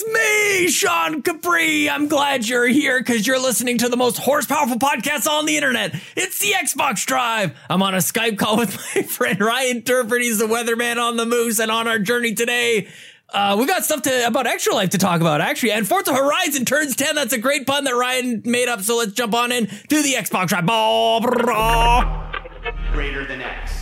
It's me, Sean Capri. I'm glad you're here because you're listening to the most horsepowerful podcast on the internet. It's the Xbox Drive. I'm on a Skype call with my friend Ryan Turford. He's the weatherman on the moose. And on our journey today, uh, we got stuff to about extra life to talk about, actually. And Forza Horizon turns 10. That's a great pun that Ryan made up. So let's jump on in to the Xbox Drive. Greater than X.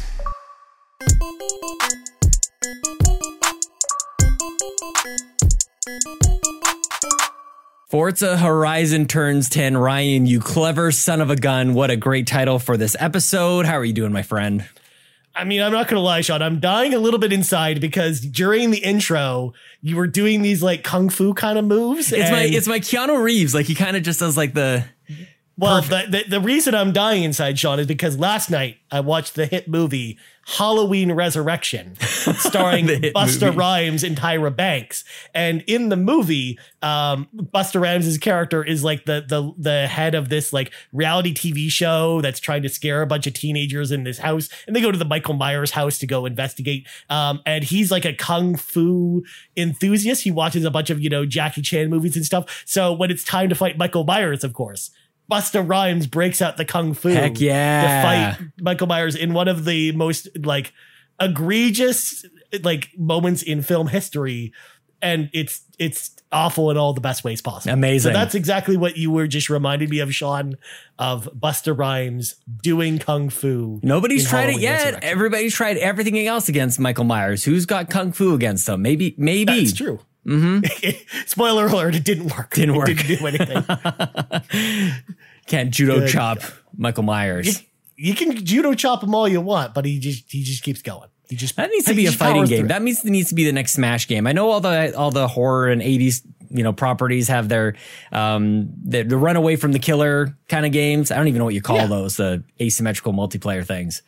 Forza Horizon turns 10. Ryan, you clever son of a gun. What a great title for this episode. How are you doing, my friend? I mean, I'm not gonna lie, Sean. I'm dying a little bit inside because during the intro, you were doing these like kung fu kind of moves. It's my it's my Keanu Reeves. Like he kind of just does like the well, the, the the reason I'm dying inside, Sean, is because last night I watched the hit movie Halloween Resurrection, starring Busta movie. Rhymes and Tyra Banks. And in the movie, um, Busta Rhymes' character is like the the the head of this like reality TV show that's trying to scare a bunch of teenagers in this house. And they go to the Michael Myers house to go investigate. Um, and he's like a kung fu enthusiast. He watches a bunch of you know Jackie Chan movies and stuff. So when it's time to fight Michael Myers, of course. Busta Rhymes breaks out the kung fu Heck yeah. to fight Michael Myers in one of the most like egregious like moments in film history and it's it's awful in all the best ways possible. Amazing. So that's exactly what you were just reminding me of Sean of Busta Rhymes doing kung fu. nobody's tried it yet. Everybody's tried everything else against Michael Myers. Who's got kung fu against him? Maybe maybe That's true. Mm-hmm. Spoiler alert, it didn't work. Didn't It work. didn't do anything. can't judo Good chop Michael Myers. you can judo chop him all you want, but he just he just keeps going. He just That needs to be a fighting game. That means it needs to be the next Smash game. I know all the all the horror and eighties you know properties have their um the, the run away from the killer kind of games. I don't even know what you call Yeah. those the asymmetrical multiplayer things.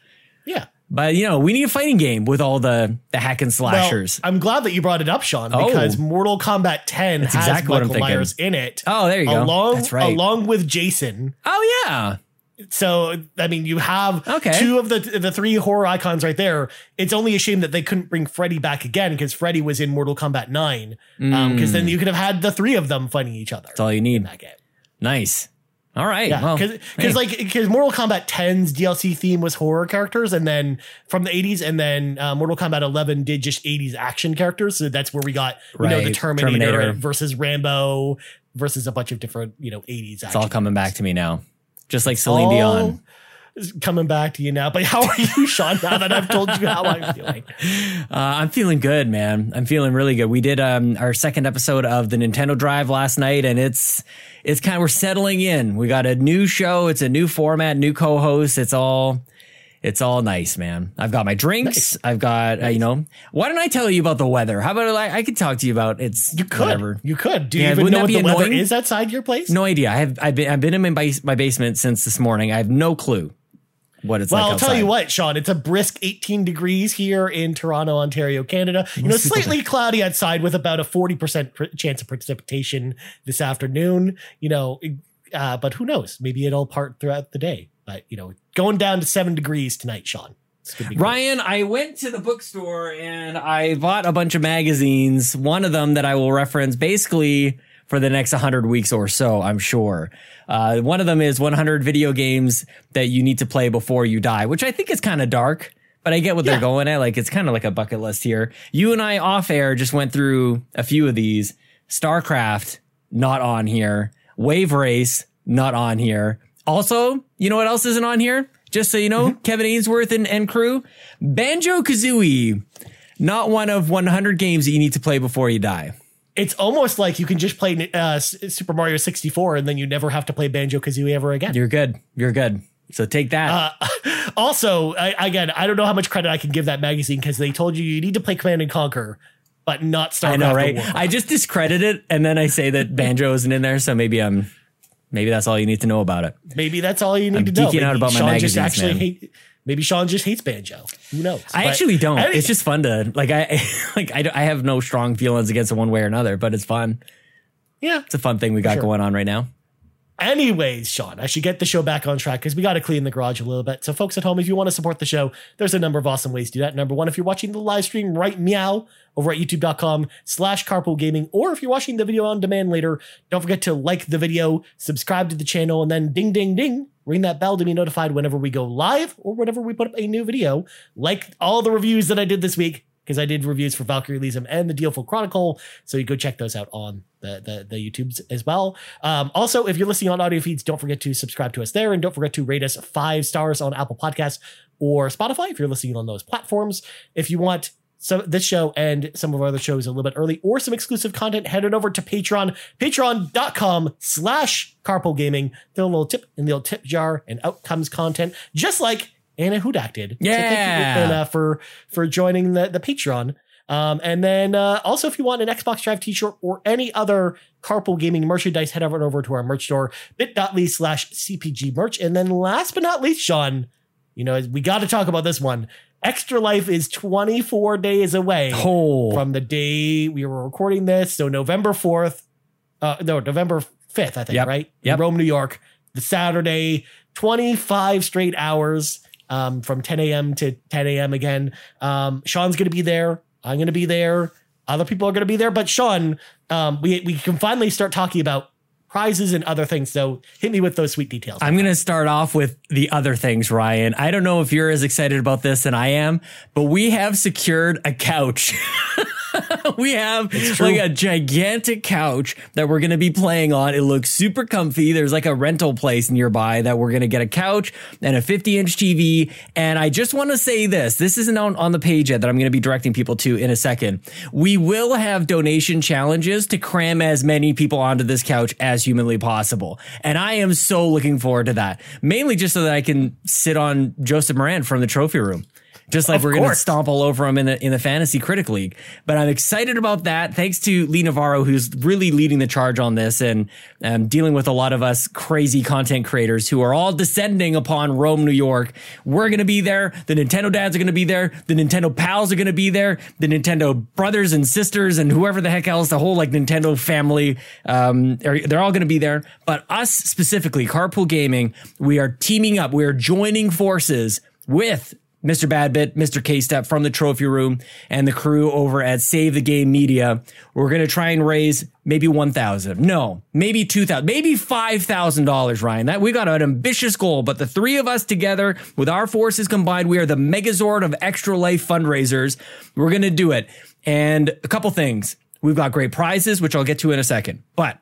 yeah. But you know we need a fighting game with all the the hack and Well, slashers. I'm glad that you brought it up, Sean, Oh. because Mortal Kombat 10 has exactly Michael. Myers in it. oh, there you go. Along, That's right. along with Jason. oh yeah. So I mean, you have Okay. two of the the three horror icons right there. It's only a shame that they couldn't bring Freddy back again because Freddy was in Mortal Kombat 9. Because then you could have had the three of them fighting each other Mm. That's all you need. in that game. Nice. All right. Yeah, well, because hey. like because Mortal Kombat 10's DLC theme was horror characters, and then from the 80s, and then uh, Mortal Kombat 11 did just 80s action characters. So that's where we got you know the Terminator, Terminator. versus Rambo versus a bunch of different you know 80s. it's all coming back to me now. Just like Celine All Dion. Coming back to you now. But how are you, Sean? Now that I've told you how I'm feeling, Uh, I'm feeling good, man. I'm feeling really good. We did um, our second episode of the Nintendo Drive last night, and it's it's kind of we're settling in. We got a new show. It's a new format, new co-host. It's all it's all nice, man. I've got my drinks. I've got uh, you know. Why don't I tell you about the weather? How about I, I could talk to you about it's you could, whatever. you could. Do you Yeah, even wouldn't know that what be the weather annoying? is outside your place? No idea. I have I've been I've been in my, my basement since this morning. I have no clue what it's Well, like I'll tell you what, Sean. It's a brisk 18 degrees here in Toronto, Ontario, Canada. You know, slightly cloudy outside with about a 40% pr- chance of precipitation this afternoon. You know, uh, but who knows? Maybe it'll part throughout the day. But, you know, going down to seven degrees tonight, Sean. It's gonna be great. Ryan, I went to the bookstore and I bought a bunch of magazines. One of them that I will reference basically for the next 100 weeks or so, I'm sure. Uh, one of them is 100 video games that you need to play before you die, which I think is kind of dark, but I get what Yeah. they're going at. Like it's kind of like a bucket list here. You and I off air just went through a few of these. StarCraft, not on here. Wave Race, not on here. Also, you know what else isn't on here? Just so you know, Kevin Ainsworth and, and crew, Banjo Kazooie, not one of 100 games that you need to play before you die. It's almost like you can just play uh, Super Mario 64 and then you never have to play Banjo Kazooie ever again. You're good. You're good. So take that. Uh, also, I, again, I don't know how much credit I can give that magazine because they told you you need to play Command and Conquer, but not StarCraft. I know, right? I just discredit it and then I say that Banjo isn't in there. So maybe I'm, maybe that's all you need to know about it. Maybe that's all you need I'm to know. geeking out Maybe about my Sean just magazines, actually man. hate. Maybe Sean just hates banjo. Who knows? I But actually don't. any- It's just fun to like. I like. I, I have no strong feelings against it one way or another, but it's fun. yeah. It's a fun thing we got Sure. going on right now. Anyways, Sean, I should get the show back on track because we got to clean the garage a little bit. So, folks at home, if you want to support the show, there's a number of awesome ways to do that. Number one, if you're watching the live stream right meow over at youtube.com slash carpool gaming, or if you're watching the video on demand later, don't forget to like the video, subscribe to the channel, and then ding, ding, ding, ring that bell to be notified whenever we go live or whenever we put up a new video. Like all the reviews that I did this week, because I did reviews for Valkyrie Elysium and the DioField Chronicle. So you go check those out on the, the, the YouTubes as well. Um, also, if you're listening on audio feeds, don't forget to subscribe to us there and don't forget to rate us five stars on Apple Podcasts or Spotify if you're listening on those platforms. If you want so this show and some of our other shows a little bit early or some exclusive content, head on over to Patreon, patreon.com slash carpool gaming. Throw a little tip in the old tip jar and out comes content, just like Anna Hudak did. Yeah. So thank you, Anna, for, for joining the, the Patreon. Um, and then uh, also, if you want an Xbox Drive t-shirt or any other carpool gaming merchandise, head over over to our merch store, bit.ly slash CPG merch. And then last but not least, Sean, you know, we got to talk about this one. Extra Life is 24 days away Oh, from the day we were recording this. So November 4th, uh, no, November 5th, I think, Yep. right? Yep. In Rome, New York, the Saturday, 25 straight hours um, from 10 a.m. to 10 a.m. again. Um, Sean's going to be there. I'm going to be there. Other people are going to be there. But Sean, um, we, we can finally start talking about prizes and other things. So hit me with those sweet details. I'm going to start off with the other things, Ryan. I don't know if you're as excited about this than I am, but we have secured a couch. we have like a gigantic couch that we're going to be playing on. It looks super comfy. There's like a rental place nearby that we're going to get a couch and a 50 inch TV. And I just want to say this this isn't on, on the page yet that I'm going to be directing people to in a second. We will have donation challenges to cram as many people onto this couch as humanly possible. And I am so looking forward to that, mainly just so that I can sit on Joseph Moran from the trophy room. Just like Of we're going to stomp all over him in the in the fantasy critic league. But I'm excited about that. Thanks to Lee Navarro, who's really leading the charge on this and um, dealing with a lot of us crazy content creators who are all descending upon Rome, New York. We're going to be there. The Nintendo dads are going to be there. The Nintendo pals are going to be there. The Nintendo brothers and sisters and whoever the heck else, the whole like Nintendo family, um, are, they're all going to be there. But us specifically, Carpool Gaming, we are teaming up. We are joining forces with Mr. Badbit, Mr. K Step from the trophy room and the crew over at Save the Game Media. We're going to try and raise maybe 1,000. No, maybe 2,000, maybe $5,000, Ryan. That we got an ambitious goal, but the three of us together with our forces combined, we are the megazord of extra life fundraisers. We're going to do it. And a couple things. We've got great prizes, which I'll get to in a second, but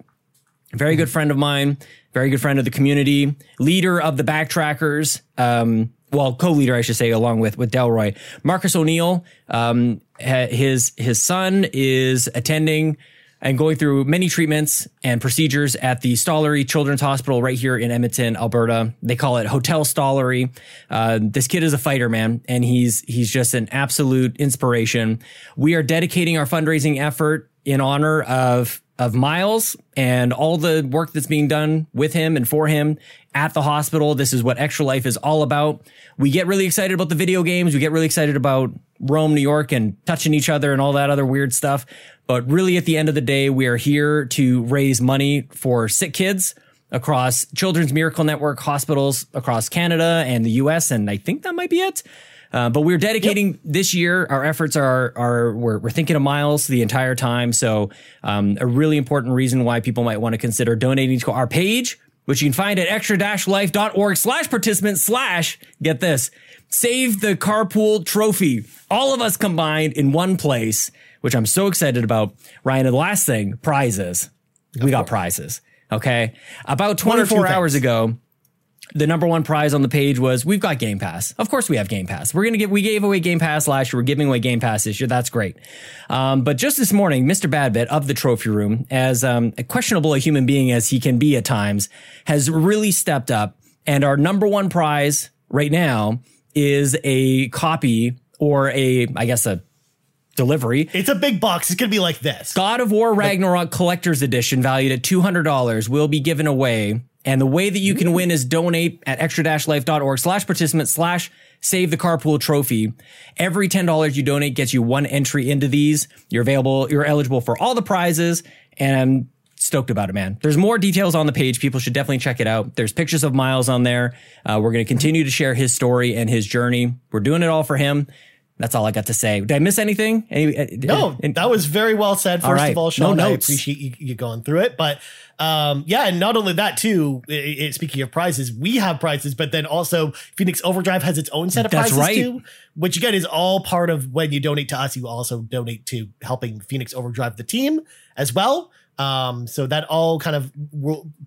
very good friend of mine, very good friend of the community, leader of the backtrackers, um, well, co-leader, I should say, along with with Delroy, Marcus O'Neill. Um, his his son is attending and going through many treatments and procedures at the Stollery Children's Hospital right here in Edmonton, Alberta. They call it Hotel Stollery. Uh, this kid is a fighter, man, and he's he's just an absolute inspiration. We are dedicating our fundraising effort in honor of of Miles and all the work that's being done with him and for him at the hospital. This is what Extra Life is all about. We get really excited about the video games. We get really excited about Rome, New York and touching each other and all that other weird stuff. But really at the end of the day, we are here to raise money for sick kids across Children's Miracle Network hospitals across Canada and the US. And I think that might be it. Uh, but we're dedicating this year. Our efforts are are we're, we're thinking of miles the entire time. So um, a really important reason why people might want to consider donating to our page, which you can find at extra-life.org slash participant slash get this save the carpool trophy. All of us combined in one place, which I'm so excited about. Ryan, and the last thing, prizes. We got prizes. Okay, about One or two 24 hours things. ago the number one prize on the page was we've got Game Pass. Of course, we have Game Pass. We're gonna give we gave away Game Pass last year. We're giving away Game Pass this year. That's great. Um, but just this morning, Mr. Badbit of the Trophy Room, as um, questionable a human being as he can be at times, has really stepped up. And our number one prize right now is a copy or a, I guess, a delivery It's a big box. It's going to be like this. God of War Ragnarok Collector's Edition, valued at $200, will be given away. And the way that you can win is donate at extra-life.org slash participant slash save the carpool trophy. Every $10 you donate gets you one entry into these. You're available, you're eligible for all the prizes. And I'm stoked about it, man. There's more details on the page. People should definitely check it out. There's pictures of Miles on there. Uh, we're going to continue to share his story and his journey. We're doing it all for him. That's all I got to say. Did I miss anything? Any, uh, No, and- that was very well said. First right. of all, No Sean, I appreciate you, you going through it. But um, yeah, and not only that too. i i speaking of prizes, we have prizes, but then also Phoenix Overdrive has its own set of That's prizes right. too, which again is all part of when you donate to us. You also donate to helping Phoenix Overdrive the team as well. Um, so that all kind of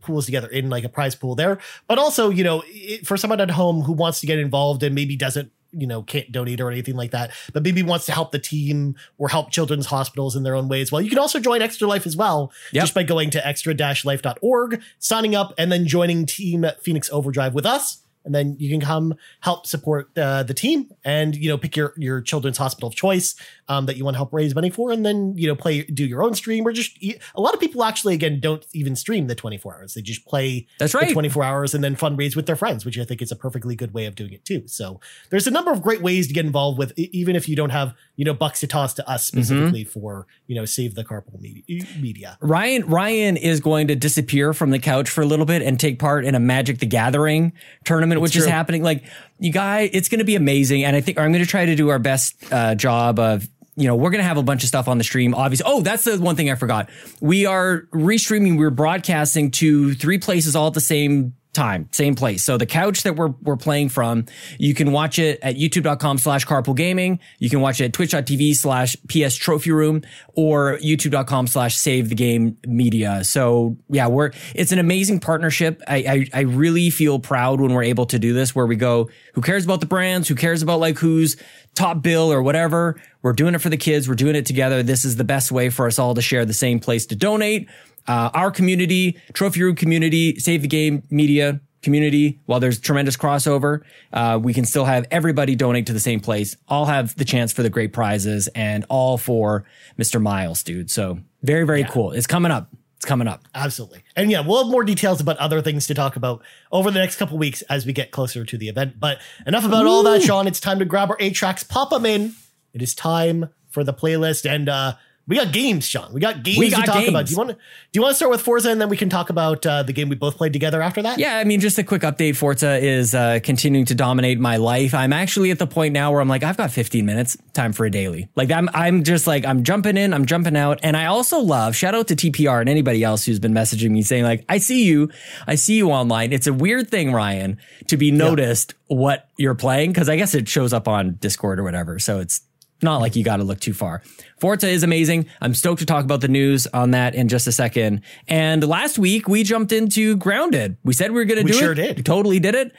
pools together in like a prize pool there. But also, you know, it, for someone at home who wants to get involved and maybe doesn't, you know, can't donate or anything like that, but maybe wants to help the team or help children's hospitals in their own ways. Well, you can also join Extra Life as well, Yep. just by going to extra-life.org, signing up, and then joining Team Phoenix Overdrive with us. And then you can come help support uh, the team, and you know pick your your children's hospital of choice um, that you want to help raise money for, and then you know play do your own stream or just a lot of people actually again don't even stream the 24 hours; they just play That's the right. 24 hours and then fundraise with their friends, which I think is a perfectly good way of doing it too. So there's a number of great ways to get involved with, even if you don't have, you know, bucks to toss to us Mm-hmm. specifically for, you know, save the media. media. Ryan Ryan is going to disappear from the couch for a little bit and take part in a Magic the Gathering tournament, which is happening. Like you guys, it's going to be amazing, and I think I'm going to try to do our best uh, job of. You know, we're going to have a bunch of stuff on the stream. Obviously. Oh, that's the one thing I forgot. We are restreaming. We're broadcasting to three places all at the same time, same place. So the couch that we're we're playing from, you can watch it at youtube.com slash carpool gaming. You can watch it at twitch.tv slash PS trophy room or youtube.com slash save the game media. So yeah, we're it's an amazing partnership. I, I I really feel proud when we're able to do this where we go, who cares about the brands? Who cares about like who's top bill or whatever? We're doing it for the kids. We're doing it together. This is the best way for us all to share the same place to donate uh, our community, Trophy Room community, Save the Game media community, while there's tremendous crossover, uh, we can still have everybody donate to the same place, all have the chance for the great prizes, and all for Mr. Miles, dude. So very, very cool. It's coming up. It's coming up. Absolutely. And yeah, we'll have more details about other things to talk about over the next couple weeks as we get closer to the event. But enough about all that, Sean. It's time to grab our eight tracks, pop them in. It is time for the playlist. And, uh, we got games, Sean. We got games We to got talk about. Do you want to do you want to start with Forza and then we can talk about uh, the game we both played together after that? Yeah, I mean, just a quick update. Forza is uh, continuing to dominate my life. I'm actually at the point now where I'm like, I've got 15 minutes, time for a daily. Like, I'm, I'm just like, I'm jumping in, I'm jumping out, and I also love. Shout out to TPR and anybody else who's been messaging me saying like, I see you, I see you online. It's a weird thing, Ryan, to be noticed what you're playing because I guess it shows up on Discord or whatever. So it's not like you got to look too far. Forza is amazing. I'm stoked to talk about the news on that in just a second. And last week we jumped into Grounded. We said we were going to do it. sure did. We totally did it.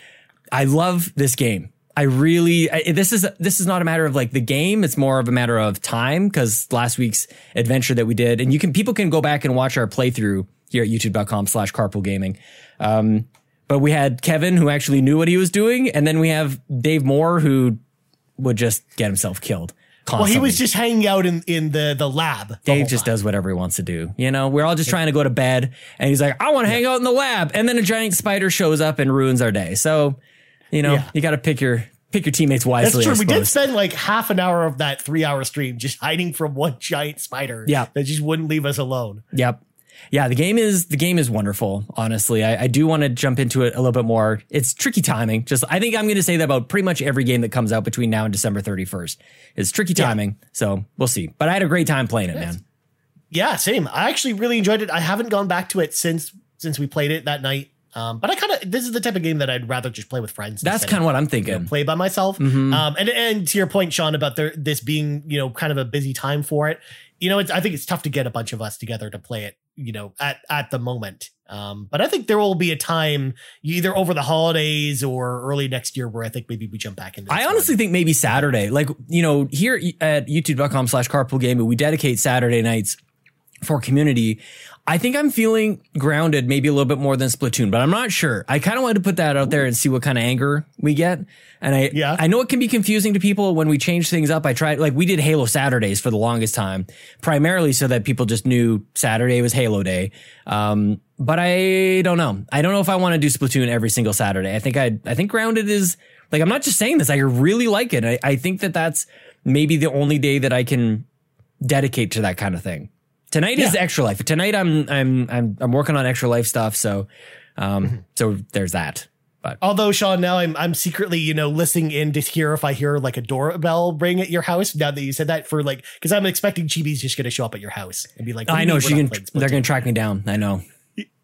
I love this game. I really I, this is this is not a matter of like the game. It's more of a matter of time because last week's adventure that we did, and you can people can go back and watch our playthrough here at youtube.com/slash carpool gaming. Um, but we had Kevin who actually knew what he was doing, and then we have Dave Moore who would just get himself killed. Well, he was just hanging out in, in the, the lab. Dave whole just time. does whatever he wants to do. You know, we're all just trying to go to bed, and he's like, "I want to hang out in the lab," and then a giant spider shows up and ruins our day. So, you know, Yeah. you got to pick your pick your teammates wisely. That's true. We did spend like half an hour of that three hour stream just hiding from one giant spider. Yeah. That just wouldn't leave us alone. Yep. Yeah, the game is the game is wonderful. Honestly, I, I do want to jump into it a little bit more. It's tricky timing. Just I think I'm going to say that about pretty much every game that comes out between now and December 31st. It's tricky timing, so we'll see. But I had a great time playing it, man. Yeah, same. I actually really enjoyed it. I haven't gone back to it since since we played it that night. Um, but I kind of this is the type of game that I'd rather just play with friends. That's kind of what I'm thinking. of play by myself. Mm-hmm. Um, and and to your point, Sean, about there this being you know kind of a busy time for it. You know, it's I think it's tough to get a bunch of us together to play it. You know, at at the moment. Um, but I think there will be a time either over the holidays or early next year where I think maybe we jump back into. I honestly one. think maybe Saturday. Like, you know, here at youtube.com slash carpool gaming, we dedicate Saturday nights for community. I think I'm feeling grounded maybe a little bit more than Splatoon, but I'm not sure. I kind of wanted to put that out there and see what kind of anger we get. And I, Yeah. I know it can be confusing to people when we change things up. I tried, like, we did Halo Saturdays for the longest time, primarily so that people just knew Saturday was Halo Day. Um, but I don't know. I don't know if I want to do Splatoon every single Saturday. I think I, I think grounded is like, I'm not just saying this. I really like it. I, I think that that's maybe the only day that I can dedicate to that kind of thing. Tonight is extra life. Tonight I'm I'm I'm I'm working on extra life stuff. So um Mm-hmm. so there's that. But Although Sean, now I'm I'm secretly you know listening in to hear if I hear like a doorbell ring at your house. Now that you said that, for like because I'm expecting Chibi's just gonna show up at your house and be like, I know she can. They're Splatoon?" gonna track me down. I know.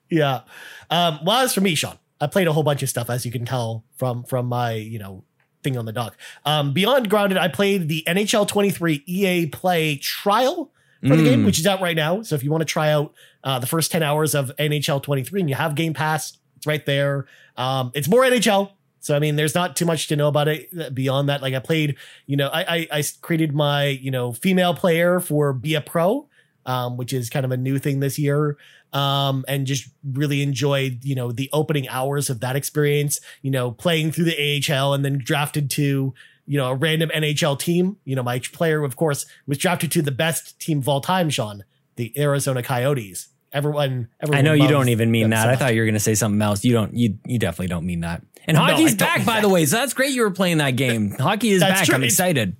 Yeah. Um, well, as for me, Sean, I played a whole bunch of stuff, as you can tell from from my you know thing on the dock. Um, Beyond Grounded, I played the NHL 23 EA Play trial for the game, Mm. which is out right now. So if you want to try out uh, the first 10 hours of NHL 23 and you have Game Pass, it's right there. Um, it's more NHL. So I mean, there's not too much to know about it beyond that. Like I played, you know, I I, I created my you know female player for Be a Pro, um, which is kind of a new thing this year um, and just really enjoyed, you know, the opening hours of that experience, you know, playing through the AHL and then drafted to, you know, a random NHL team. You know, my player, of course, was drafted to the best team of all time, Sean, the Arizona Coyotes. Everyone, everyone I know you don't even mean that. so I thought you were gonna say something else. You don't. You you definitely don't mean that. And hockey's don't back, by the way. So that's great. You were playing that game. Hockey is back. true. I'm excited.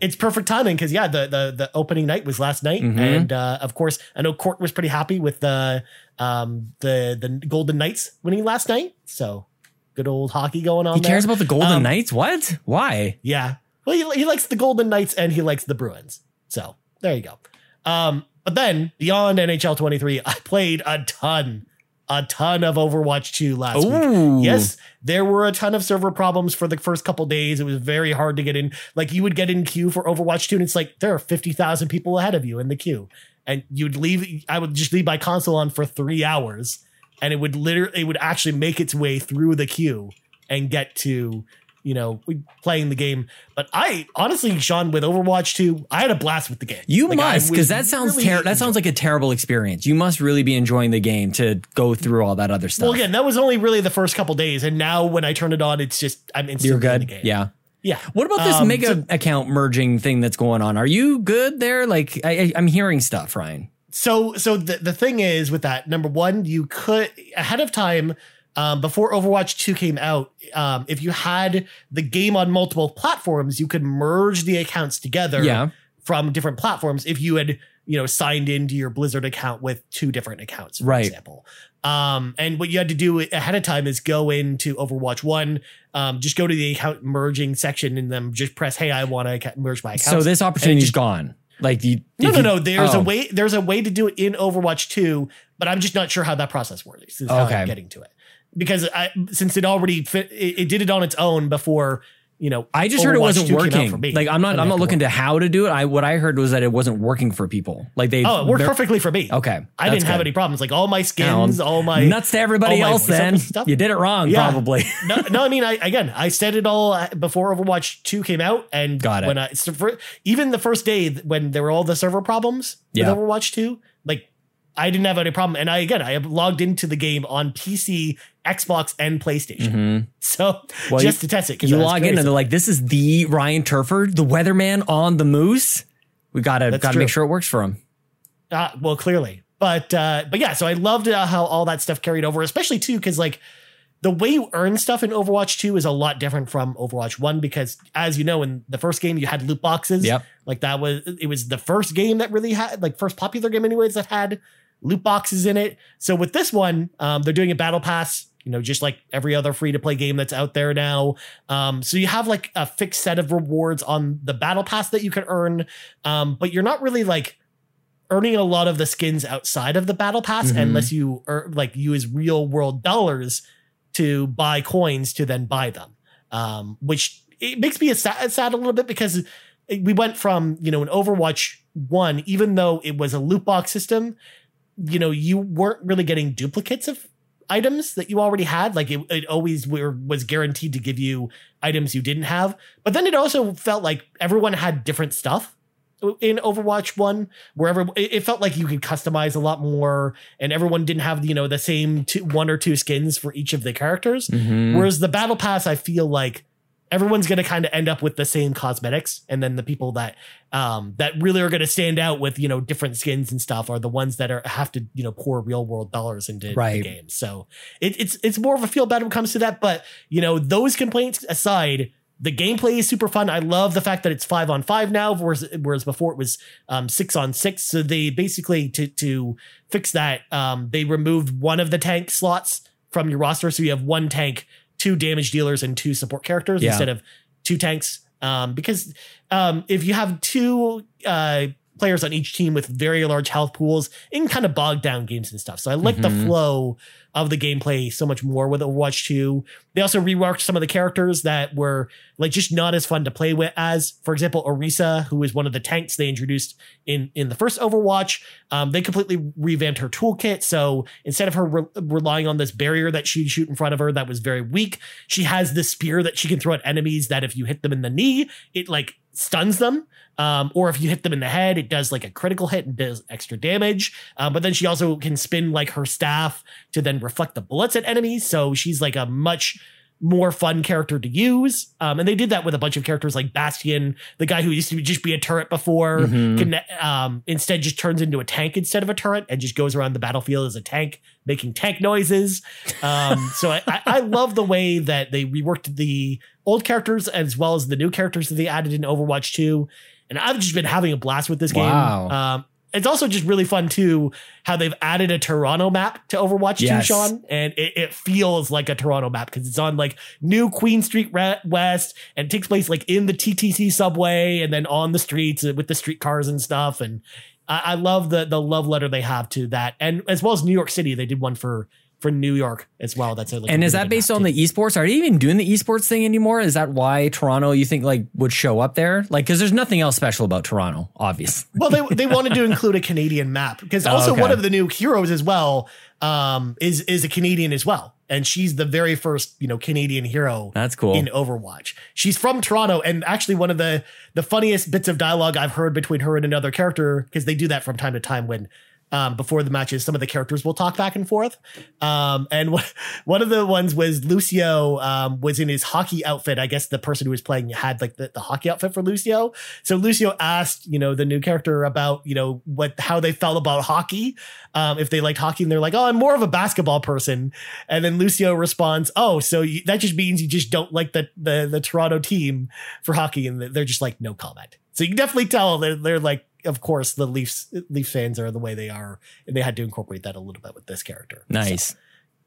it's perfect timing because yeah, the the the opening night was last night, Mhm. and uh, of course, I know Court was pretty happy with the um the the Golden Knights winning last night. So good old hockey going on. He cares about the Golden Um, Knights. What? Why? Yeah. Well, he, he likes the Golden Knights and he likes the Bruins. So there you go. Um, but then beyond NHL 23, I played a ton, a ton of Overwatch 2 last week. Yes, there were a ton of server problems for the first couple days. It was very hard to get in. Like you would get in queue for Overwatch 2 and it's like there are 50,000 people ahead of you in the queue. And you'd leave, I would just leave my console on for three hours and it would literally, it would actually make its way through the queue and get to, you know, playing the game. But I honestly, Sean, with Overwatch 2, I had a blast with the game. You Like, must, because that sounds really ter- that sounds like a terrible experience. You must really be enjoying the game to go through all that other stuff. Well, again, that was only really the first couple days, and now when I turn it on, it's just I'm instantly You're in the game. Yeah. yeah. What about this Um, mega so- account merging thing that's going on? Are you good there? Like I, I, I'm hearing stuff, Ryan. So so the the thing is with that number one, you could ahead of time. Um, before Overwatch 2 came out, um, if you had the game on multiple platforms, you could merge the accounts together Yeah. from different platforms if you had, you know, signed into your Blizzard account with two different accounts, for Right. example. Um, and what you had to do ahead of time is go into Overwatch 1, um, just go to the account merging section and then just press, hey, I want to merge my account So this opportunity is gone. Like you. No, no, no. There's oh. a way. There's a way to do it in Overwatch 2, but I'm just not sure how that process works. Is how Okay. I'm getting to it because I since it already fit, it, it did it on its own before. You know, I just heard it wasn't 2 came out working. for me. Like I'm not. I'm not looking to how to do it. I what I heard was that it wasn't working for people. Like they. Oh, it worked perfectly for me. Okay, I didn't have any problems. Like all my skins, well, all my nuts to everybody else. Then stuff. you did it wrong, Yeah. probably. no, no, I mean, I again, I said it all before Overwatch Two came out, and Got it. when I even the first day when there were all the server problems Yeah. with Overwatch Two, like I didn't have any problem, and I again, I have logged into the game on PC, Xbox, and PlayStation, Mhm. so Well, just you- to test it. You log in and they're like, "This is the Ryan Turford, the weatherman on the moose." We gotta That's gotta true. make sure it works for him. Uh, well, clearly, but uh, but yeah. So I loved uh, how all that stuff carried over, especially too because like the way you earn stuff in Overwatch Two is a lot different from Overwatch One because as you know, in the first game you had loot boxes. Yep. Like that was it was the first game that really had like first popular game anyways that had loot boxes in it. So with this one, um, they're doing a battle pass. You know, just like every other free to play game that's out there now. Um, so you have like a fixed set of rewards on the battle pass that you can earn, um, but you're not really like earning a lot of the skins outside of the battle pass Mhm. unless you er, like use real world dollars to buy coins to then buy them. Um, which it makes me sad, sad a little bit because we went from you know an Overwatch one, even though it was a loot box system, you know you weren't really getting duplicates of items that you already had. Like it, it always were, was guaranteed to give you items you didn't have. But then it also felt like everyone had different stuff in Overwatch 1 wherever it felt like you could customize a lot more and everyone didn't have you know the same two, one or two skins for each of the characters Mhm. whereas the battle pass I feel like everyone's going to kind of end up with the same cosmetics and then the people that um that really are going to stand out with you know different skins and stuff are the ones that are have to you know pour real world dollars into Right. the game so it, it's it's more of a feel bad when it comes to that but you know those complaints aside the gameplay is super fun. I love the fact that it's five on five now, whereas, whereas before it was um, six on six. So they basically to to fix that, um, they removed one of the tank slots from your roster, so you have one tank, two damage dealers, and two support characters Yeah. instead of two tanks. Um, because um, if you have two uh, players on each team with very large health pools, can kind of bog down games and stuff. So I like the Mhm. flow of the gameplay so much more with Overwatch 2. They also reworked some of the characters that were like just not as fun to play with as, for example, Orisa, who is one of the tanks they introduced in in the first Overwatch. Um, they completely revamped her toolkit. So instead of her re- relying on this barrier that she'd shoot in front of her that was very weak, she has this spear that she can throw at enemies that if you hit them in the knee, it like stuns them. Um, or if you hit them in the head, it does like a critical hit and does extra damage. Um, but then she also can spin like her staff to then reflect the bullets at enemies. So she's like a much more fun character to use. Um, and they did that with a bunch of characters like Bastion, the guy who used to just be a turret before, Mhm. can um, instead just turns into a tank instead of a turret and just goes around the battlefield as a tank, making tank noises. Um, so I, I, I love the way that they reworked the old characters as well as the new characters that they added in Overwatch 2. And I've just been having a blast with this Wow. game. It's also just really fun too how they've added a Toronto map to Overwatch 2, Sean, and it, it feels like a Toronto map because it's on like New Queen Street West and it takes place like in the TTC subway and then on the streets with the streetcars and stuff. And I, I love the the love letter they have to that, and as well as New York City, they did one for for New York as well. That's a, like, And is that based on too. the esports? Are they even doing the esports thing anymore? Is that why Toronto you think like would show up there? Like, because there's nothing else special about Toronto, obviously. well, they they wanted to include a Canadian map because Oh, also okay. one of the new heroes as well um, is is a Canadian as well, and she's the very first you know Canadian hero That's cool. in Overwatch. She's from Toronto, and actually one of the the funniest bits of dialogue I've heard between her and another character because they do that from time to time when. Um, before the matches, some of the characters will talk back and forth. Um, and one, of the ones was Lucio um, was in his hockey outfit. I guess the person who was playing had like the, the hockey outfit for Lucio. So Lucio asked, you know, the new character about, you know, what how they felt about hockey, um, if they liked hockey, and they're like, oh, I'm more of a basketball person. And then Lucio responds, oh, so you, that just means you just don't like the the the Toronto team for hockey, and they're just like no comment. So you can definitely tell they're they're like, of course, the Leafs Leafs fans are the way they are, and they had to incorporate that a little bit with this character. So, nice.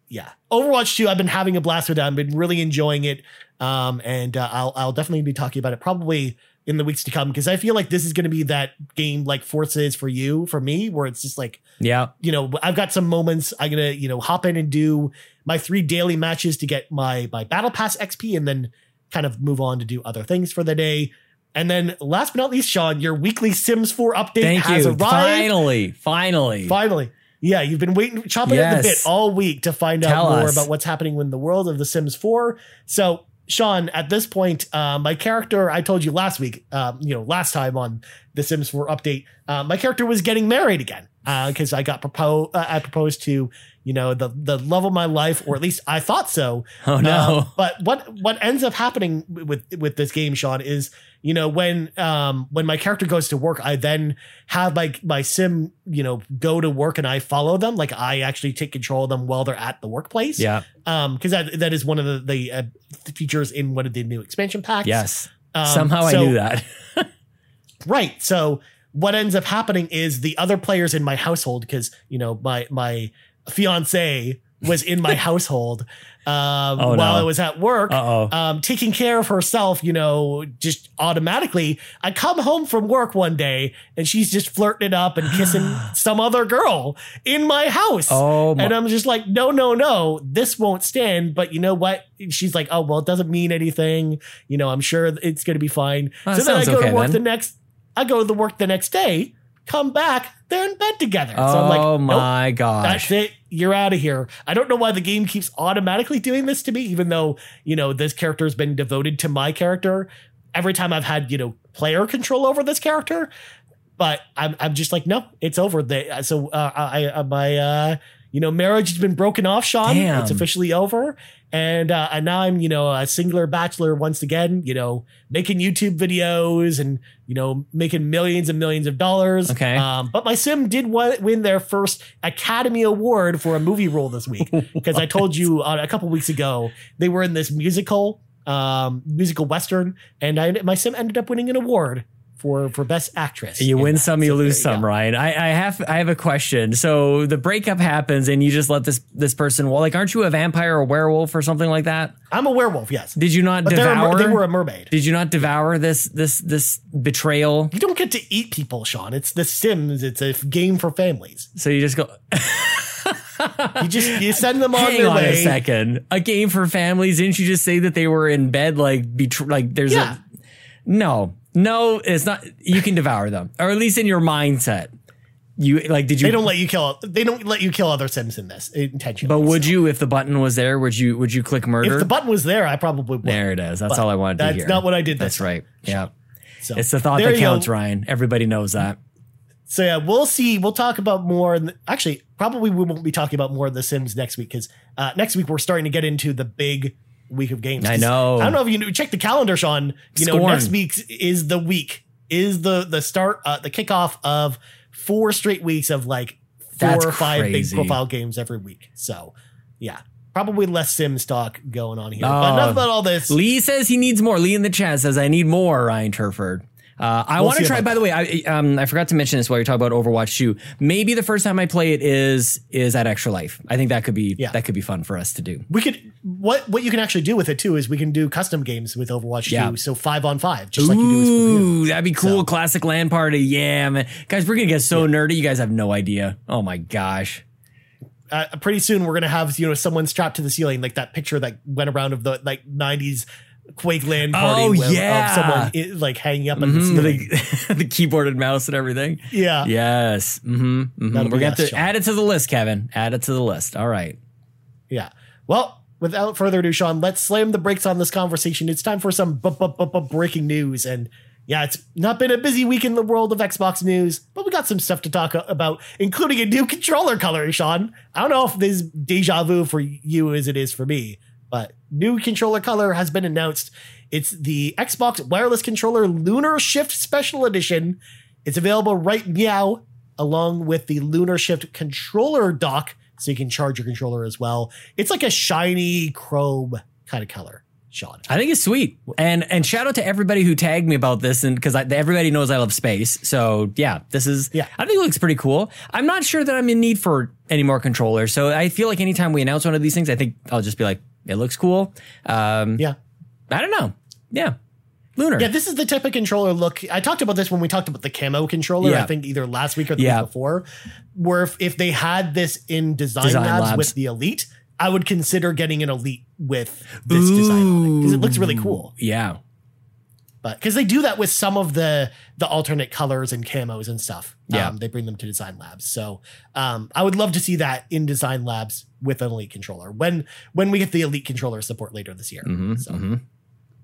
yeah, Overwatch 2, I've been having a blast with that. I've been really enjoying it. Um, and uh, I'll I'll definitely be talking about it probably in the weeks to come because I feel like this is going to be that game like Forza is for you, for me, where it's just like Yeah. you know, I've got some moments. I'm gonna, you know, hop in and do my three daily matches to get my my battle pass XP, and then kind of move on to do other things for the day. And then, last but not least, Sean, your weekly Sims 4 update Thank has you. arrived. Finally. Finally. Finally. Yeah, you've been waiting, chopping at the bit all week to find Tell out more us. about what's happening in the world of The Sims 4. So, Sean, at this point, uh, my character, I told you last week, um, you know, last time on The Sims 4 update, uh, my character was getting married again because I got proposed. Uh, I proposed to, you know, the the love of my life, or at least I thought so. Oh no. Um, but what what ends up happening with with this game, Sean, is you know when um when my character goes to work, I then have my my sim you know go to work and I follow them, like I actually take control of them while they're at the workplace. yeah. Um, because that that is one of the the uh, features in one of the new expansion packs. Yes. Um, Somehow so- I knew that. Right. So what ends up happening is the other players in my household, because you know my my fiance was in my household um, Oh, while no. I was at work. Oh. um, taking care of herself, you know, just automatically. I come home from work one day and she's just flirting it up and kissing some other girl in my house. Oh my. And I'm just like, no, no, no, this won't stand. But you know what? She's like, oh, well, it doesn't mean anything. You know, I'm sure it's going to be fine. Oh, so then I go okay, to work then. the next, I go to the work the next day, come back, they're in bed together. so I'm like, oh nope, my gosh. that's it. You're out of here. I don't know why the game keeps automatically doing this to me, even though, you know, this character has been devoted to my character. Every time I've had, you know, player control over this character. But I'm, I'm just like, no, it's over. They, so uh, I, I, my, uh, you know, marriage has been broken off, Sean. Damn. It's officially over. And, uh, and now I'm, you know, a singular bachelor once again, you know, making YouTube videos and, you know, making millions and millions of dollars. Okay. Um, but my sim did win their first Academy Award for a movie role this week because I told you uh, a couple weeks ago they were in this musical um, musical western, and I, my sim ended up winning an award for for best actress. You win that. some, you So lose some, go. Ryan. I, I have I have a question. So the breakup happens, and you just let this this person. Well, like, aren't you a vampire or werewolf or something like that? I'm a werewolf, yes, Did you not but devour? they were a mermaid. did you not devour this this this betrayal? You don't get to eat people, Sean. It's The Sims. It's a game for families. So you just go. You just you send them on Hang their on way. a second. A game for families. Didn't you just say that they were in bed like betr- like there's Yeah. a no no it's not. You can devour them or at least in your mindset. You like did you? They don't let you kill. They don't let you kill other Sims in this intentionally. But would So you if the button was there? Would you would you click murder? If the button was there, I probably would. there it is. That's But all I wanted to that's hear. not what I did That's right. Yeah. So It's the thought that you go. counts, Ryan. Everybody knows that. So yeah, we'll see. We'll talk about more. The, actually, probably we won't be talking about more of the Sims next week because uh, next week we're starting to get into the big week of games. I know. I don't know if you knew, check the calendar, Sean. You know, next week is the week is the the start uh, the kickoff of four straight weeks of like four That's or five crazy. big profile games every week. So yeah, probably less Sims talk going on here. but Oh. enough about all this. Lee says he needs more. Lee in the chat says I need more. Ryan Turford. Uh, I We'll want to try. By the way, I um, I forgot to mention this while you're talking about Overwatch 2. Maybe the first time I play it is is at Extra Life. I think that could be Yeah. that could be fun for us to do. We could what what you can actually do with it too is we can do custom games with Overwatch Yeah. 2. So five on five, just like you do. Ooh, that'd be cool. So- Classic LAN party. Yeah, man. Guys, we're gonna get so nerdy. You guys have no idea. Oh my gosh. uh, pretty soon we're gonna have you know someone strapped to the ceiling like that picture that went around of the like 90s quake LAN party Oh, where- yeah. of someone like hanging up on the Mhm, the, the keyboard and mouse and everything. yeah Yes. Mm-hmm. mm-hmm. We're gonna have to add it to the list, Kevin. Add it to the list. All right. yeah well without further ado sean let's slam the brakes on this conversation it's time for some bu- bu- bu- breaking news and yeah, it's not been a busy week in the world of Xbox news, but we got some stuff to talk about, including a new controller color, Sean. I don't know if this is deja vu for you as it is for me, but new controller color has been announced. It's the Xbox Wireless Controller Lunar Shift Special Edition. It's available right now, along with the Lunar Shift controller dock, so you can charge your controller as well. It's like a shiny chrome kind of color, Sean. I think it's sweet, and and shout out to everybody who tagged me about this, and because everybody knows I love space. So yeah, this is Yeah. I think it looks pretty cool. I'm not sure that I'm in need for any more controllers, so I feel like anytime we announce one of these things, I think I'll just be like, it looks cool. Um, Yeah. I don't know. Yeah, lunar. Yeah, this is the type of controller look. I talked about this when we talked about the camo controller, Yeah. I think either last week or the Yeah. week before, where if, if they had this in design, Design labs, labs. with the Elite, I would consider getting an Elite with this design on it because it looks really cool. yeah. But because they do that with some of the the alternate colors and camos and stuff. Yeah. Um, they bring them to design labs. So um, I would love to see that in design labs with an Elite controller when when we get the Elite controller support later this year. Mhm, So mhm.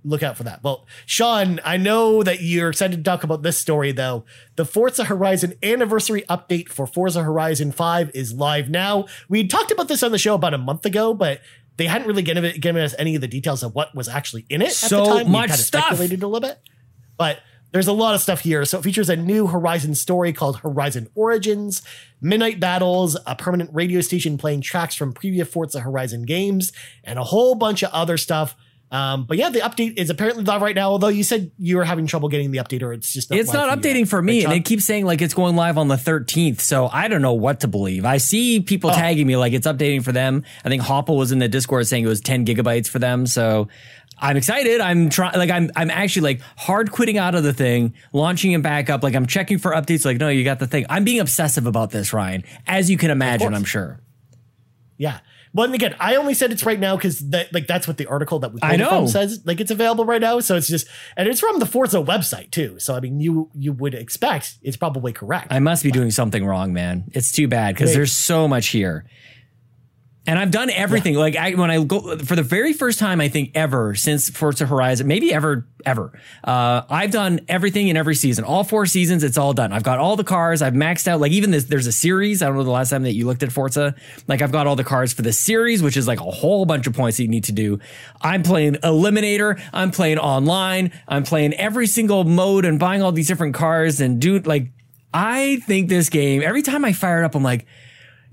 look out for that. Well, Sean, I know that you're excited to talk about this story though. The Forza Horizon anniversary update for Forza Horizon 5 is live now. We talked about this on the show about a month ago, but they hadn't really given, given us any of the details of what was actually in it at the time. We much kind of stuff. speculated a little bit. But there's a lot of stuff here. So it features a new Horizon story called Horizon Origins, midnight battles, a permanent radio station playing tracks from previous Forza Horizon games, and a whole bunch of other stuff. Um, but yeah, the update is apparently live right now. Although you said you were having trouble getting the update, or it's just not It's not for updating yet. for me, and it keeps saying like it's going live on the 13th. So I don't know what to believe. I see people Oh. tagging me like it's updating for them. I think Hopple was in the Discord saying it was 10 gigabytes for them. So I'm excited. I'm trying, like I'm, I'm actually like hard quitting out of the thing, launching it back up. Like I'm checking for updates. Like no, you got the thing. I'm being obsessive about this, Ryan, as you can imagine. I'm sure. Yeah. Well, and again, I only said it's right now because that like that's what the article that we I know. from says. Like it's available right now, so it's just and it's from the Forza website too. So I mean, you you would expect it's probably correct. I must be doing something wrong, man. It's too bad because there's so much here. And I've done everything. Like I, when I go for the very first time, I think ever since Forza Horizon, maybe ever, ever. Uh, I've done everything in every season, all four seasons. It's all done. I've got all the cars. I've maxed out. Like even this, there's a series. I don't know the last time that you looked at Forza. Like I've got all the cars for the series, which is like a whole bunch of points that you need to do. I'm playing Eliminator. I'm playing online. I'm playing every single mode and buying all these different cars and do like I think this game. Every time I fire it up, I'm like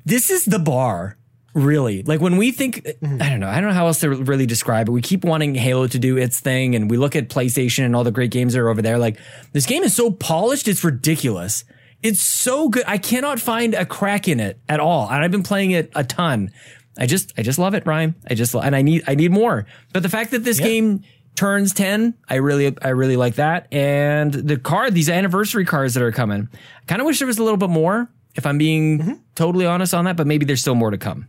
this is the bar. Really, like when we think, mm-hmm. I don't know, I don't know how else to really describe it. We keep wanting Halo to do its thing, and we look at PlayStation and all the great games that are over there. Like this game is so polished, it's ridiculous. It's so good. I cannot find a crack in it at all, and I've been playing it a ton. I just, I just love it, Ryan. I just, and I need, I need more. But the fact that this Yeah. game turns 10 i really i really like that and the card these anniversary cards that are coming i kind of wish there was a little bit more if i'm being mm-hmm. totally honest on that but maybe there's still more to come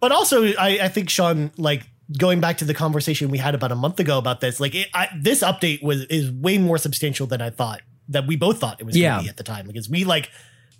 But also, I, I think Sean, like going back to the conversation we had about a month ago about this, like it, I, this update was is way more substantial than I thought that we both thought it was Yeah. going to be at the time because we like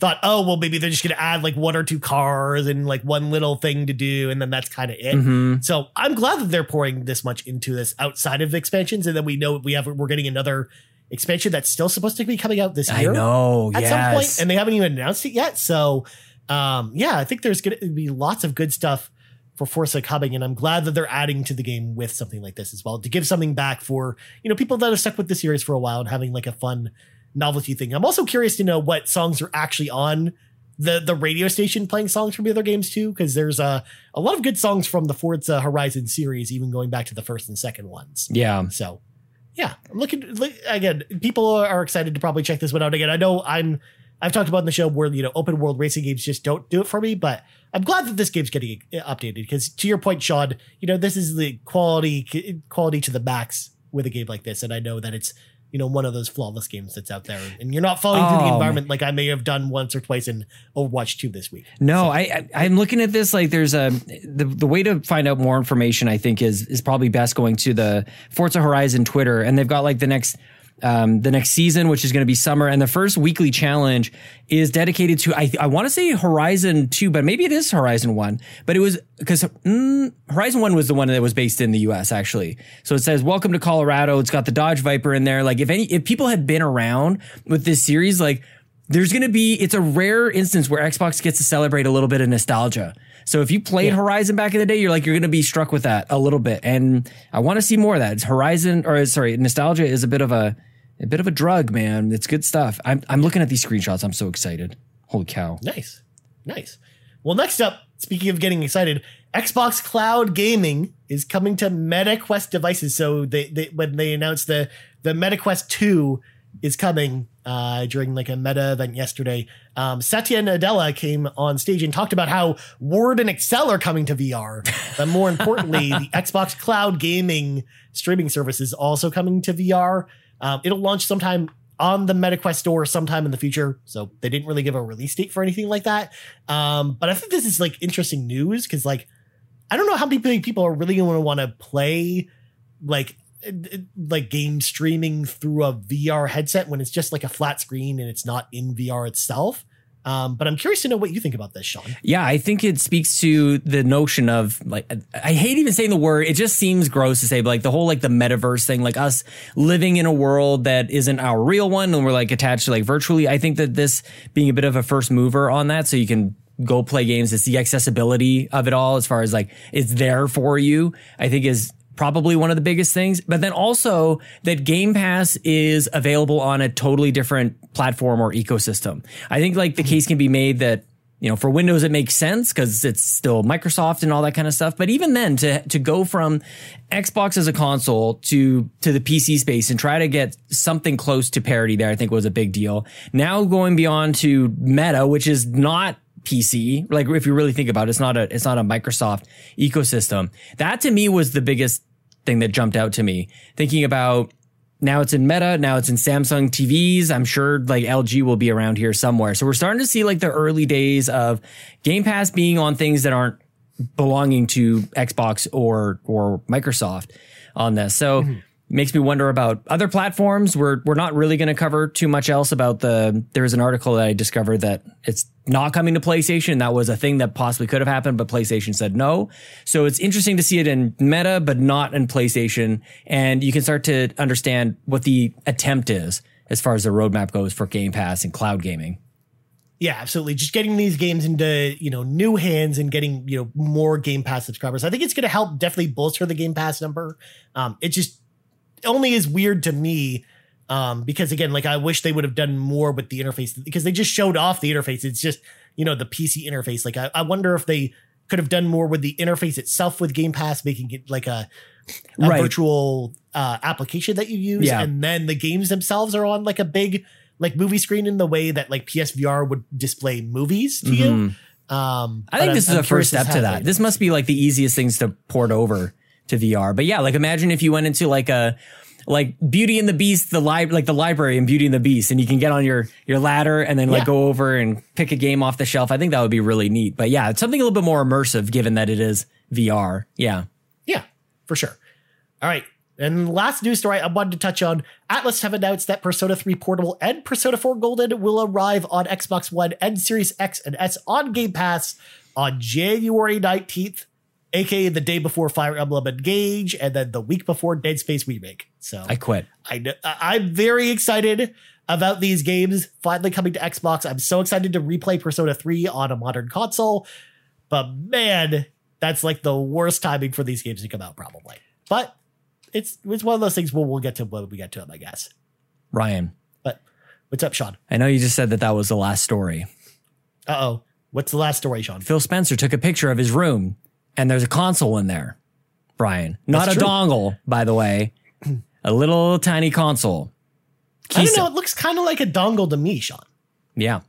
thought, oh well, maybe they're just going to add like one or two cars and like one little thing to do, and then that's kind of it. Mhm. So I'm glad that they're pouring this much into this outside of expansions, and then we know we have we're getting another expansion that's still supposed to be coming out this i year know at yes. some point, and they haven't even announced it yet. So, um, yeah, I think there's going to be lots of good stuff for Forza coming, and I'm glad that they're adding to the game with something like this as well to give something back for you know people that have stuck with the series for a while and having like a fun novelty thing. I'm also curious to know what songs are actually on the the radio station playing songs from the other games too, because there's a a lot of good songs from the Forza Horizon series, even going back to the first and second ones. yeah So, yeah, I'm looking look, again. People are excited to probably check this one out again. I know I'm. I've talked about in the show where you know open world racing games just don't do it for me, but I'm glad that this game's getting uh, updated because to your point, Sean, you know this is the quality quality to the max with a game like this, and I know that it's you know one of those flawless games that's out there, and you're not falling through the Oh, environment like I may have done once or twice in Overwatch 2 this week. No, I, I I'm looking at this like there's a the, the way to find out more information I think is is probably best going to the Forza Horizon Twitter and they've got like the next um, the next season, which is going to be summer, and the first weekly challenge is dedicated to I I want to say Horizon Two, but maybe it is Horizon One. But it was because mm, Horizon One was the one that was based in the U.S. actually. So it says "Welcome to Colorado." It's got the Dodge Viper in there. Like if any if people had been around with this series, like there's going to be it's a rare instance where Xbox gets to celebrate a little bit of nostalgia. So if you played Horizon back in the day, you're like you're going to be struck with that a little bit, and I want to see more of that. It's Horizon, or sorry, nostalgia is a bit of a a bit of a drug, man. It's good stuff. I'm I'm looking at these screenshots. I'm so excited. Holy cow! Nice. Nice. Well, next up, speaking of getting excited, Xbox Cloud Gaming is coming to MetaQuest devices. So they, they when they announced the the MetaQuest 2 is coming uh, during like a meta event yesterday, um, Satya Nadella came on stage and talked about how Word and Excel are coming to VR. But more importantly, the Xbox Cloud Gaming streaming service is also coming to VR. Um, it'll launch sometime on the MetaQuest store sometime in the future. So they didn't really give a release date for anything like that. Um, but I think this is like interesting news because like I don't know how many people are really going to want to play like like game streaming through a VR headset when it's just like a flat screen and it's not in VR itself. Um, but I'm curious to know what you think about this, Sean. Yeah, I think it speaks to the notion of like I hate even saying the word. It just seems gross to say, but like the whole like the metaverse thing, like us living in a world that isn't our real one, and we're like attached to like virtually. I think that this being a bit of a first mover on that, so you can go play games. It's the accessibility of it all, as far as like it's there for you. I think is probably one of the biggest things. But then also that Game Pass is available on a totally different platform or ecosystem. I think like the case can be made that you know, for Windows, it makes sense because it's still Microsoft and all that kind of stuff. But even then, to to go from Xbox as a console to to the PC space and try to get something close to parity there, I think was a big deal. Now going beyond to Meta, which is not PC, like if you really think about it, it's not a it's not a Microsoft ecosystem. That to me was the biggest thing that jumped out to me. Thinking about now it's in Meta, now it's in Samsung TVs. I'm sure like LG will be around here somewhere. So we're starting to see like the early days of Game Pass being on things that aren't belonging to Xbox or or Microsoft on this. So mm-hmm. Makes me wonder about other platforms. We're we're not really going to cover too much else about the. There was an article that I discovered that it's not coming to PlayStation. That was a thing that possibly could have happened, but PlayStation said no. So it's interesting to see it in Meta, but not in PlayStation, and you can start to understand what the attempt is as far as the roadmap goes for Game Pass and cloud gaming. Yeah, absolutely. Just getting these games into, you know, new hands and getting, you know, more Game Pass subscribers. I think it's going to help definitely bolster the Game Pass number. Um, it just only is weird to me um, because again, like I wish they would have done more with the interface because they just showed off the interface. It's just, you know, the PC interface. Like I, I wonder if they could have done more with the interface itself with Game Pass, making it like a, a Right. virtual uh, application that you use, Yeah. and then the games themselves are on like a big like movie screen in the way that like PSVR would display movies to you. Um, Mm-hmm. I think I'm- this is I'm a first step to that. This must be like the easiest things to port over to VR. But yeah, like imagine if you went into like a like Beauty and the Beast, the li- like the library in Beauty and the Beast, and you can get on your your ladder and then like Yeah. go over and pick a game off the shelf. I think that would be really neat. But yeah, it's something a little bit more immersive given that it is VR. Yeah. Yeah, for sure. All right. And last news story I wanted to touch on Atlus have announced that Persona 3 Portable and Persona 4 Golden will arrive on Xbox One and Series X and S on Game Pass on January 19th, aka the day before Fire Emblem Engage, and then the week before Dead Space Remake. So I quit. I I'm very excited about these games finally coming to Xbox. I'm so excited to replay Persona 3 on a modern console. But man, that's like the worst timing for these games to come out, probably. But it's it's one of those things where we'll get to when we get to them, I guess. Ryan, But what's up, Sean? I know you just said that that was the last story. Uh oh. What's the last story, Sean? Phil Spencer took a picture of his room and there's a console in there. Brian, not That's a true. dongle, by the way, a little tiny console. I don't know. It looks kind of like a dongle to me, Sean. Yeah.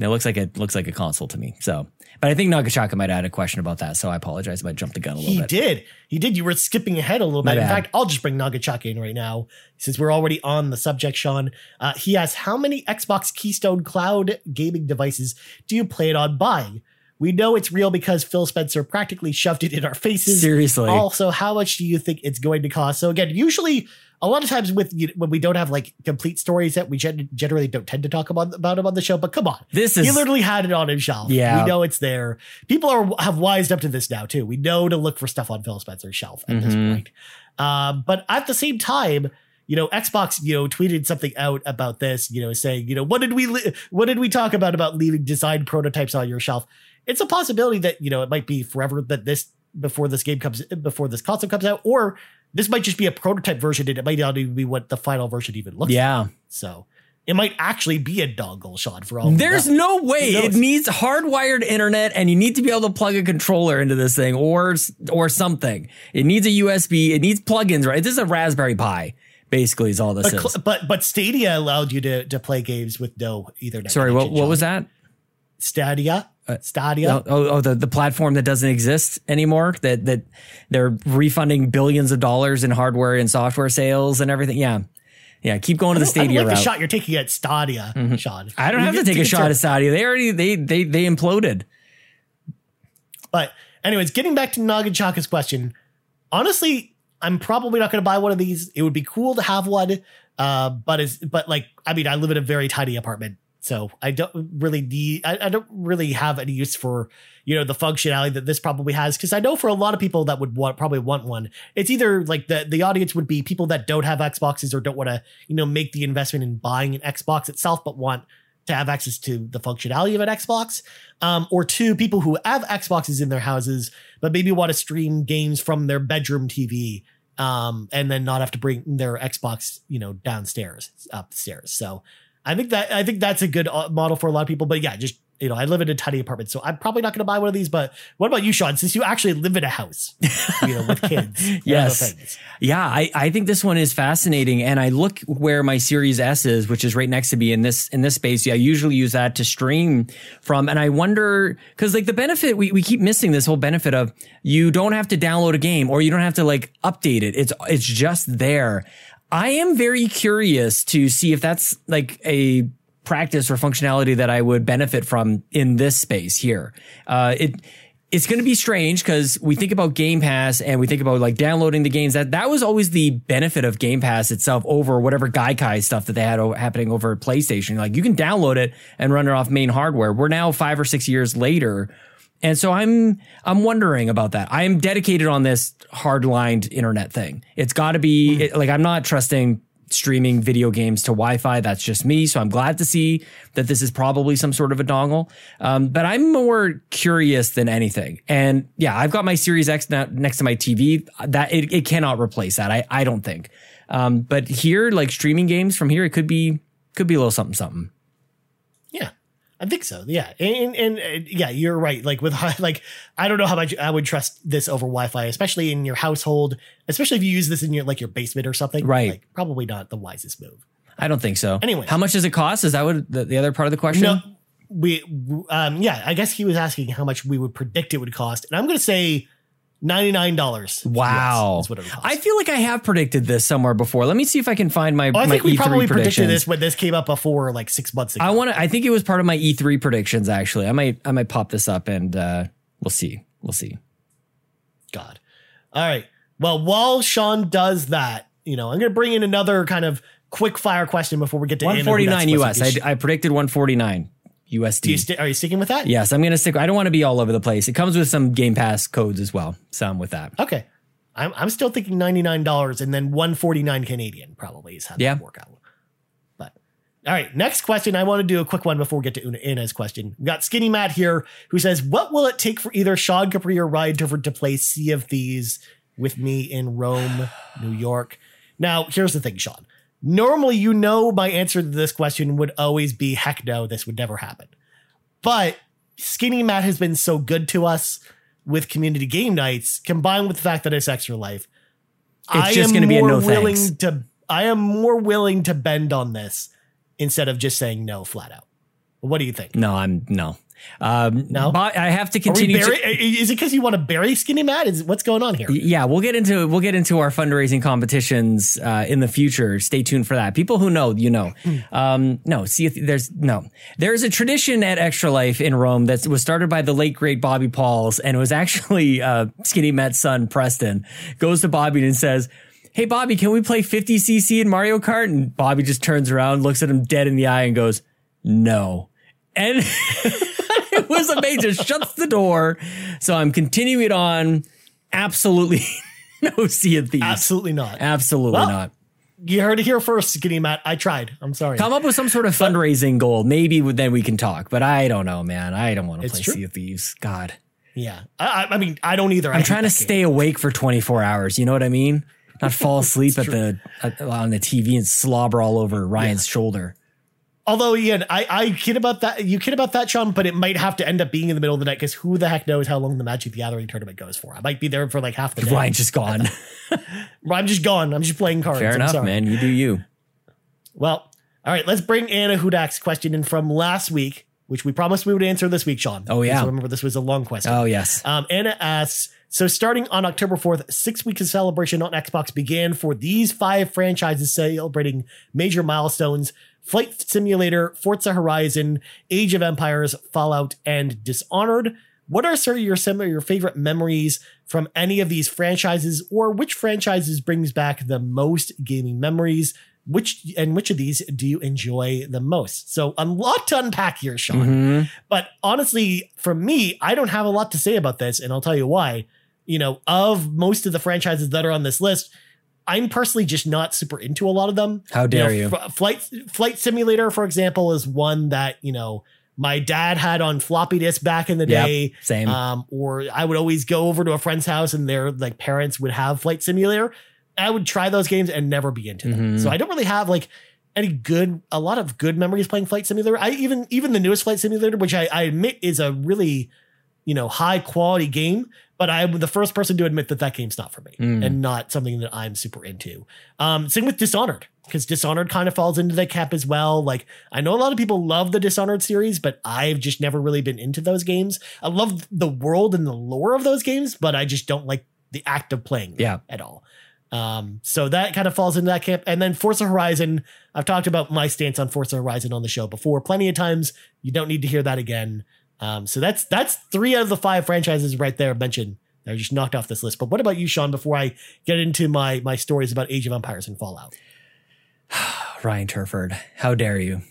It looks like it looks like a console to me. So, but I think Ngachacha might have had a question about that. So I apologize if I jumped the gun a little He bit. did. He did. You were skipping ahead a little My bit. In fact, I'll just bring Ngachacha in right now since we're already on the subject, Sean. Uh, he asks, How many Xbox Keystone Cloud gaming devices do you plan on buying? We know it's real because Phil Spencer practically shoved it in our faces. Seriously. Also, how much do you think it's going to cost? So, again, usually a lot of times with you when we don't have like complete stories that we gen- generally don't tend to talk about, about them on the show, but come on. This is He literally had it on his shelf. Yeah. We know it's there. People are have wised up to this now too. We know to look for stuff on Phil Spencer's shelf at this Mhm. point. Um, but at the same time, you know, Xbox, you know, tweeted something out about this, you know, saying, you know, what did we li- what did we talk about about leaving design prototypes on your shelf? It's a possibility that, you know, it might be forever that this before this game comes before this console comes out, or this might just be a prototype version and it might not even be what the final version even looks like. yeah. So it might actually be a dongle shot for all There's no way it needs hardwired internet, and you need to be able to plug a controller into this thing or or something. It needs a USB. It needs plugins, right? This is a Raspberry Pi. Basically, is all this A is. but but Stadia allowed you to to play games with no Ethernet. Sorry, what what was that? Stadia? Stadia. Oh, oh, oh, the, the platform that doesn't exist anymore. That that they're refunding billions of dollars in hardware and software sales and everything. Yeah, yeah. Keep going to the I like the. Mm-hmm. shot you're taking at Stadia, Sean. I don't You have to take a shot at Stadia. They already they they they imploded. But anyways, getting back to Ngachacha's question, honestly, I'm probably not going to buy one of these. It would be cool to have one, uh, but is but like I mean, I live in a very tiny apartment, so I don't really need. I, I don't really have any use for you know the functionality that this probably has because I know for a lot of people that would want probably want one. It's either like the the audience would be people that don't have Xboxes or don't want to you know make the investment in buying an Xbox itself, but want to have access to the functionality of an Xbox, um, or two people who have Xboxes in their houses but maybe want to stream games from their bedroom TV, um, and then not have to bring their Xbox, you know, downstairs, upstairs. So I think that I think that's a good uh, model for a lot of people. But yeah, just you know, I live in a tiny apartment, so I'm probably not going to buy one of these. But what about you, Sean? Since you actually live in a house, you know, with kids, Yes. Yeah, I, I think this one is fascinating, and I look where my Series S is, which is right next to me in this in this space. Yeah, I usually use that to stream from, and I wonder because like the benefit we, we keep missing this whole benefit of you don't have to download a game or you don't have to like update it. It's it's just there. I am very curious to see if that's like a practice or functionality that I would benefit from in this space here. Uh, it it's going to be strange because we think about Game Pass and we think about like downloading the games. That that was always the benefit of Game Pass itself over whatever Gaikai stuff that they had o- happening over at PlayStation. Like you can download it and run it off main hardware. We're now five or six years later. And so I'm I'm wondering about that. I am dedicated on this hardlined internet thing. It's got to be it- like I'm not trusting streaming video games to Wi-Fi. That's just me. So I'm glad to see that this is probably some sort of a dongle. Um, but I'm more curious than anything. And yeah, I've got my Series X now next to my TV. That it, it cannot replace that. I I don't think. Um, but here, like streaming games from here, it could be could be a little something something. I think so. Yeah, and, and, and yeah, you're right. Like with like, I don't know how much I would trust this over Wi-Fi, especially in your household, especially if you use this in your like your basement or something. Right. Like, probably not the wisest move. I don't think so. Anyway. how much does it cost? Is that what the, the other part of the question? No, we, um, yeah, I guess he was asking how much we would predict it would cost, and I'm going to say ninety nine dollars. Wow, is what it. I feel like I have predicted this somewhere before. Let me see if I can find my. Oh, I my think we E3 probably predicted this when this came up before, like six months ago. I want to. I think it was part of my E3 predictions. Actually, I might. I might pop this up and uh, we'll see. We'll see. God. All right. Well, while Sean does that, you know, I'm going to bring in another kind of quick fire question before we get to Anna, who 149 that's US. supposed to be- I, I predicted 149 USD. Do you sti- are you sticking with that? yes, I'm gonna stick. I don't want to be all over the place. It comes with some Game Pass codes as well. So I'm with that. Okay. I'm, I'm still thinking $99 and then 149 Canadian probably is how that Yeah. would work out. But all right, next question. I want to do a quick one before we get to Una- Anna's question. We got Skinny Matt here who says, What will it take for either Sean Capri or Ryan to play Sea of Thieves with me in Rome, New York? Now, here's the thing, Sean. Normally, you know, my answer to this question would always be heck no, this would never happen. But Skinny Matt has been so good to us with community game nights, combined with the fact that it's extra life. It's just gonna be a more no willing thanks. to. I am more willing to bend on this instead of just saying no flat out. What do you think? No, I'm no. Um, No? I have to continue. bury, to, is it because you want to bury Skinny Matt? Is what's going on here? yeah, we'll get into we'll get into our fundraising competitions uh, in the future. Stay tuned for that. People who know, you know. Um, no, see, if there's no. There's a tradition at Extra Life in Rome that was started by the late great Bobby Pauls, and it was actually uh, Skinny Matt's son Preston goes to Bobby and says. Hey Bobby, can we play 50cc in Mario Kart? And Bobby just turns around, looks at him dead in the eye, and goes, "No." And it was amazing. Shuts the door. So I'm continuing on. Absolutely no Sea of Thieves. Absolutely not. Absolutely Well, not. You heard it here first, Skinny Matt. I tried. I'm sorry. Come up with some sort of fundraising goal. Maybe then we can talk. But I don't know, man. I don't want to play true. Sea of Thieves. God, Yeah. I, I- mean, I don't either. I'm trying to stay awake for 24 hours. You know what I mean? Not fall asleep at the at, on the TV and slobber all over Ryan's shoulder. Although, Ian, I, I kid about that. You kid about that, Sean, but it might have to end up being in the middle of the night because who the heck knows how long the Magic the Gathering tournament goes for? I might be there for like half the day. Ryan's just gone. I'm just gone. I'm just playing cards. Fair enough, man. You do you. Well, all right. Let's bring Anna Hudak's question in from last week, which we promised we would answer this week, Sean. Oh, yeah. Remember, this was a long question. Oh yes. Um, Anna asks, so starting on October 4th, six weeks of celebration on Xbox began for these five franchises celebrating major milestones Flight Simulator, Forza Horizon, Age of Empires, Fallout, and Dishonored. What are sort of your some of your favorite memories from any of these franchises, or which franchises brings back the most gaming memories? Which and which of these do you enjoy the most? So a lot to unpack here, Sean. Mhm. But honestly, for me, I don't have a lot to say about this, and I'll tell you why. You know, of most of the franchises that are on this list, I'm personally just not super into a lot of them. How dare know, you? F- Flight Flight Simulator, for example, is one that you know my dad had on floppy disk back in the Yep, day. same. Um, or I would always go over to a friend's house and their like parents would have Flight Simulator. I would try those games and never be into them. Mhm. So I don't really have like any good, a lot of good memories playing Flight Simulator. I even even the newest Flight Simulator, which I, I admit is a really you know high quality game, but I'm the first person to admit that that game's not for me Mm. and not something that I'm super into. Um, same with Dishonored because Dishonored kind of falls into that cap as well. Like I know a lot of people love the Dishonored series, but I've just never really been into those games. I love the world and the lore of those games, but I just don't like the act of playing them Yeah. at all. Um, so that kind of falls into that camp. And then Forza Horizon, I've talked about my stance on Forza Horizon on the show before plenty of times. You don't need to hear that again. Um, so that's that's three out of the five franchises right there mentioned. They're just knocked off this list. But what about you, Sean? Before I get into my my stories about Age of Empires and Fallout, Ryan Turford. How dare you?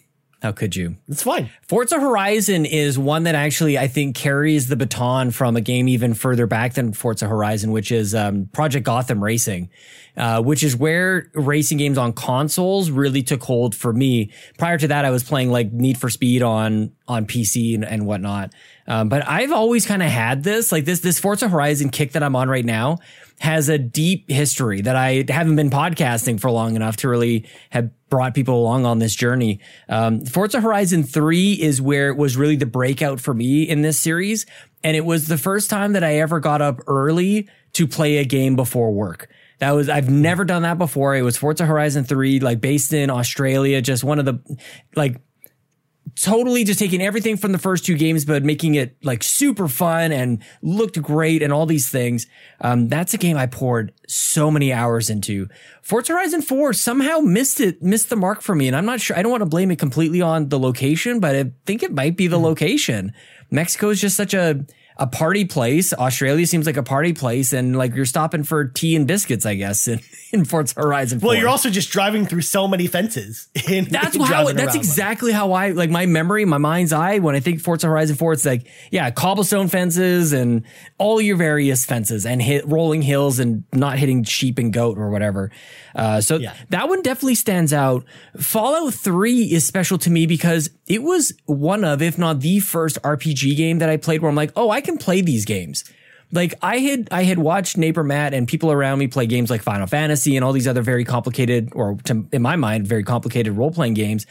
How could you? it's fine. Forza Horizon is one that actually I think carries the baton from a game even further back than Forza Horizon, which is um, Project Gotham Racing, uh, which is where racing games on consoles really took hold for me. Prior to that, I was playing like Need for Speed on on PC and, and whatnot. Um, but I've always kind of had this, like this, this Forza Horizon kick that I'm on right now has a deep history that I haven't been podcasting for long enough to really have brought people along on this journey. Um, Forza Horizon 3 is where it was really the breakout for me in this series. And it was the first time that I ever got up early to play a game before work. That was, I've never done that before. It was Forza Horizon 3, like based in Australia, just one of the, like, totally just taking everything from the first two games, but making it like super fun and looked great and all these things. Um, that's a game I poured so many hours into. Forza Horizon 4 somehow missed it, missed the mark for me. And I'm not sure, I don't want to blame it completely on the location, but I think it might be the mm-hmm. location. Mexico is just such a, a party place. Australia seems like a party place, and like you're stopping for tea and biscuits, I guess, in, in Forza Horizon. 4. Well, you're also just driving through so many fences. In, that's in how. That's exactly how I like my memory, my mind's eye. When I think Forza Horizon 4, it's like yeah, cobblestone fences and all your various fences and hit rolling hills and not hitting sheep and goat or whatever. Uh, so yeah. that one definitely stands out. Fallout 3 is special to me because it was one of, if not the first RPG game that I played where I'm like, oh, I can play these games. Like I had, I had watched Neighbor Matt and people around me play games like Final Fantasy and all these other very complicated, or to, in my mind, very complicated role playing games.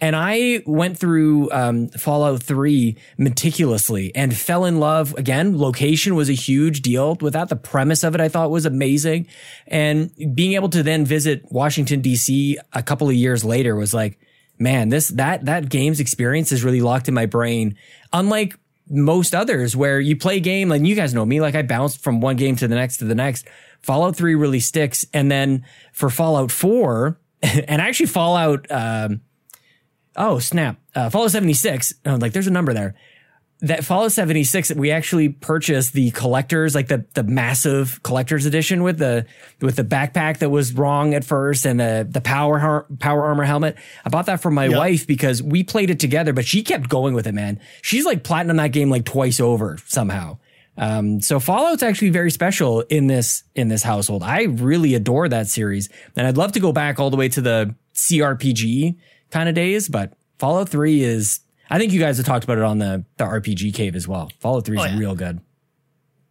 And I went through um, Fallout 3 meticulously and fell in love. Again, location was a huge deal Without. The premise of it I thought was amazing. And being able to then visit Washington, D.C. a couple of years later was like, man, this, that, that game's experience is really locked in my brain. Unlike most others where you play a game, like you guys know me, like I bounced from one game to the next to the next. Fallout 3 really sticks. And then for Fallout 4, and actually Fallout, um, oh snap, uh, Fallout 76, oh, like there's a number there that Fallout 76 we actually purchased the collectors like the the massive collectors edition with the with the backpack that was wrong at first and the the power power armor helmet. I bought that for my yep. wife because we played it together but she kept going with it man. She's like platinum that game like twice over somehow. Um, so Fallout's actually very special in this in this household. I really adore that series and I'd love to go back all the way to the CRPG kind of days but Fallout 3 is I think you guys have talked about it on the the RPG cave as well. Fallout Three is oh, yeah. real good.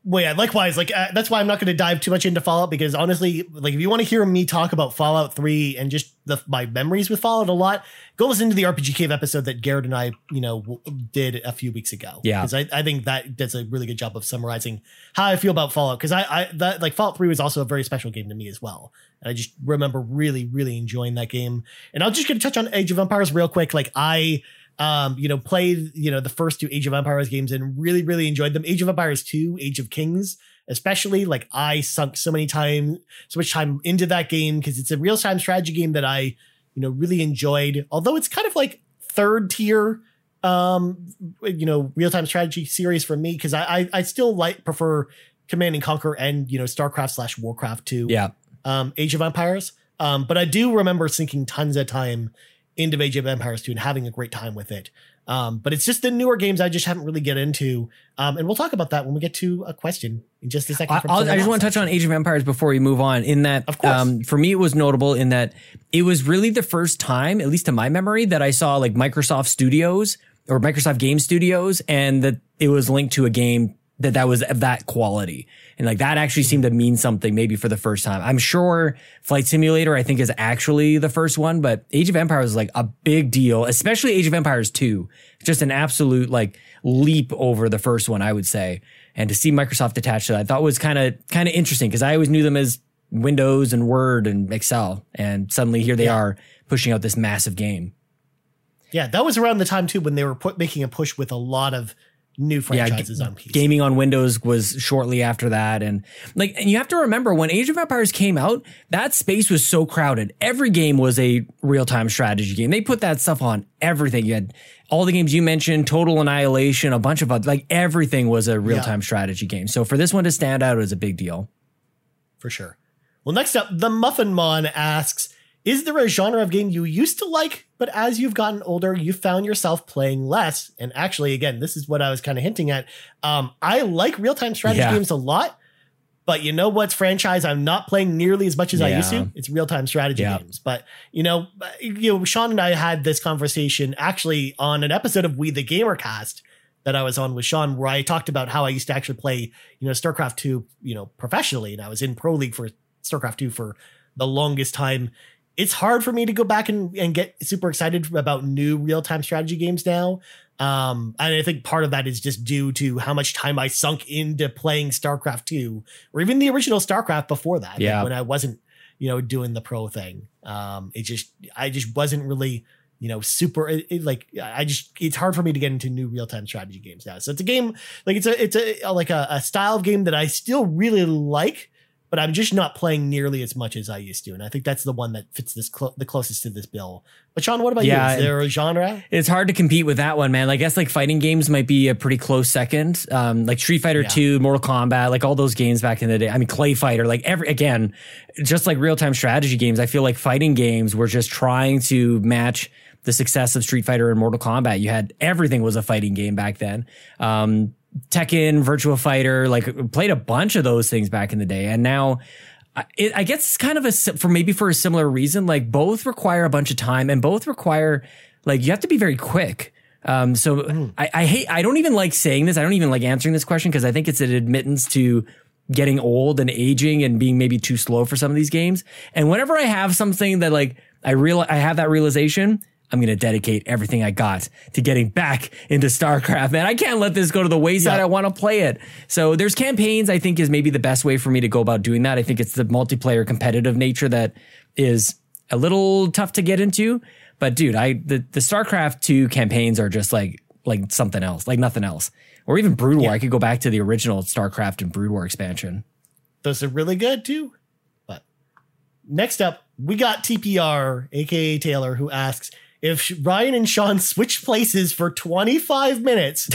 Well, yeah, likewise. Like uh, that's why I'm not going to dive too much into Fallout because honestly, like if you want to hear me talk about Fallout Three and just the, my memories with Fallout a lot, go listen to the RPG Cave episode that Garrett and I, you know, did a few weeks ago. Yeah, because I, I think that does a really good job of summarizing how I feel about Fallout. Because I, I that like Fallout Three was also a very special game to me as well, and I just remember really, really enjoying that game. And I'm just going to touch on Age of Empires real quick. Like I um, you know, played, you know, the first two Age of Empires games and really, really enjoyed them. Age of Empires 2, Age of Kings, especially, like I sunk so many time, so much time into that game because it's a real time strategy game that I, you know, really enjoyed. Although it's kind of like third tier, um, you know, real time strategy series for me because I, I, I still like prefer Command and Conquer and you know StarCraft slash Warcraft to yeah, um, Age of Empires. Um, but I do remember sinking tons of time into Age of Empires 2 and having a great time with it. Um, but it's just the newer games I just haven't really get into. Um, and we'll talk about that when we get to a question in just a second. I, I just want to touch on Age of Empires before we move on. In that, of course. Um, for me, it was notable in that it was really the first time, at least to my memory, that I saw like Microsoft Studios or Microsoft Game Studios, and that it was linked to a game that that was of that quality. And like that actually seemed to mean something maybe for the first time. I'm sure Flight Simulator, I think is actually the first one, but Age of Empires is like a big deal, especially Age of Empires 2. Just an absolute like leap over the first one, I would say. And to see Microsoft attached to that, I thought was kind of, kind of interesting because I always knew them as Windows and Word and Excel. And suddenly here they yeah. are pushing out this massive game. Yeah, that was around the time too when they were put, making a push with a lot of new franchises yeah, on PC. Gaming on Windows was shortly after that. And like, and you have to remember when Age of Empires came out, that space was so crowded. Every game was a real time strategy game. They put that stuff on everything. You had all the games you mentioned, Total Annihilation, a bunch of other, like everything was a real time yeah. strategy game. So for this one to stand out was a big deal. For sure. Well, next up, the Muffin Mon asks, is there a genre of game you used to like, but as you've gotten older, you found yourself playing less? And actually, again, this is what I was kind of hinting at. Um, I like real time strategy yeah. games a lot, But you know what's franchise I'm not playing nearly as much as I used to? It's real time strategy Yeah. games. But you know, you know, Sean and I had this conversation actually on an episode of We the Gamer Cast that I was on with Sean, where I talked about how I used to actually play, you know, StarCraft 2, you know, professionally. And I was in Pro League for StarCraft 2 for the longest time. It's hard for me to go back and, and get super excited about new real time strategy games now. Um, and I think part of that is just due to how much time I sunk into playing StarCraft 2 or even the original StarCraft before that. like Yeah. when I wasn't, you know, doing the pro thing. Um, it just, I just wasn't really, you know, super it, it, like I just it's hard for me to get into new real time strategy games now. So it's a game like it's a it's a like a, a style of game that I still really like, but I'm just not playing nearly as much as I used to, and I think that's the one that fits this clo- the closest to this bill. But Sean, what about Yeah, you? Is there a genre? It's hard to compete with that one, man. I guess like fighting games might be a pretty close second. Um, like Street Fighter Yeah. 2, Mortal Kombat, like all those games back in the day. I mean, Clay Fighter, like every, again, just like real time strategy games, I feel like fighting games were just trying to match the success of Street Fighter and Mortal Kombat. You had everything was a fighting game back then. Um, Tekken, Virtua Fighter, like played a bunch of those things back in the day. And now, I- it, I guess it's kind of a for maybe for a similar reason. Like both require a bunch of time, and both require like you have to be very quick. Um, so I, I hate. I don't even like saying this. I don't even like answering this question because I think it's an admittance to getting old and aging and being maybe too slow for some of these games. And whenever I have something that like I real I have that realization. I'm going to dedicate everything I got to getting back into StarCraft, man. I can't let this go to the wayside. Yeah. I want to play it. So there's campaigns, I think is maybe the best way for me to go about doing that. I think it's the multiplayer competitive nature that is a little tough to get into. But dude, I, the, the StarCraft 2 campaigns are just like, like something else, like nothing else. Or even Brood War. I could go back to the original StarCraft and Brood War expansion. Those are really good too. But next up, we got TPR, aka Taylor, who asks if Ryan and Sean switch places for 25 minutes,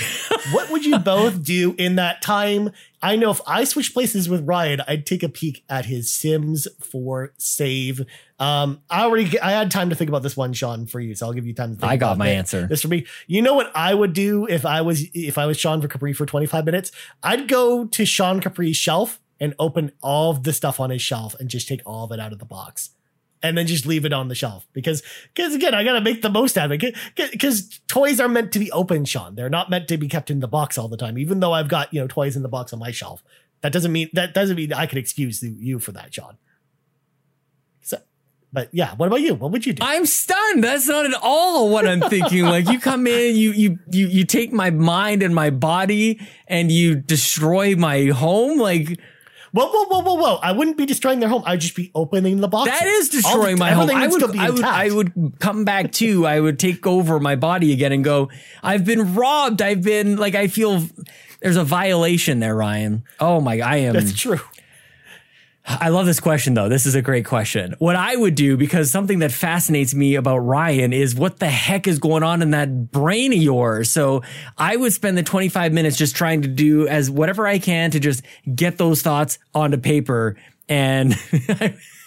what would you both do in that time? I know if I switch places with Ryan, I'd take a peek at his Sims 4 save. Um, I already I had time to think about this one, Sean, for you, so I'll give you time to think. I got my it. answer. This for me. You know what I would do if I was if I was Sean for Capri for 25 minutes? I'd go to Sean Capri's shelf and open all of the stuff on his shelf and just take all of it out of the box. And then just leave it on the shelf because, because again, I gotta make the most out of it. Because toys are meant to be open, Sean. They're not meant to be kept in the box all the time. Even though I've got you know toys in the box on my shelf, that doesn't mean that doesn't mean I can excuse you for that, Sean. So, but yeah, what about you? What would you do? I'm stunned. That's not at all what I'm thinking. like you come in, you you you you take my mind and my body and you destroy my home. Like Whoa, whoa, whoa, whoa, whoa! I wouldn't be destroying their home. I'd just be opening the box. that is destroying my home. I would, I would I would come back too. I would take over my body again and go, I've been robbed. I've been like I feel there's a violation there, Ryan. Oh my I am That's true. I love this question though. This is a great question. What I would do, because something that fascinates me about Ryan is what the heck is going on in that brain of yours. So I would spend the 25 minutes just trying to do as whatever I can to just get those thoughts onto paper. And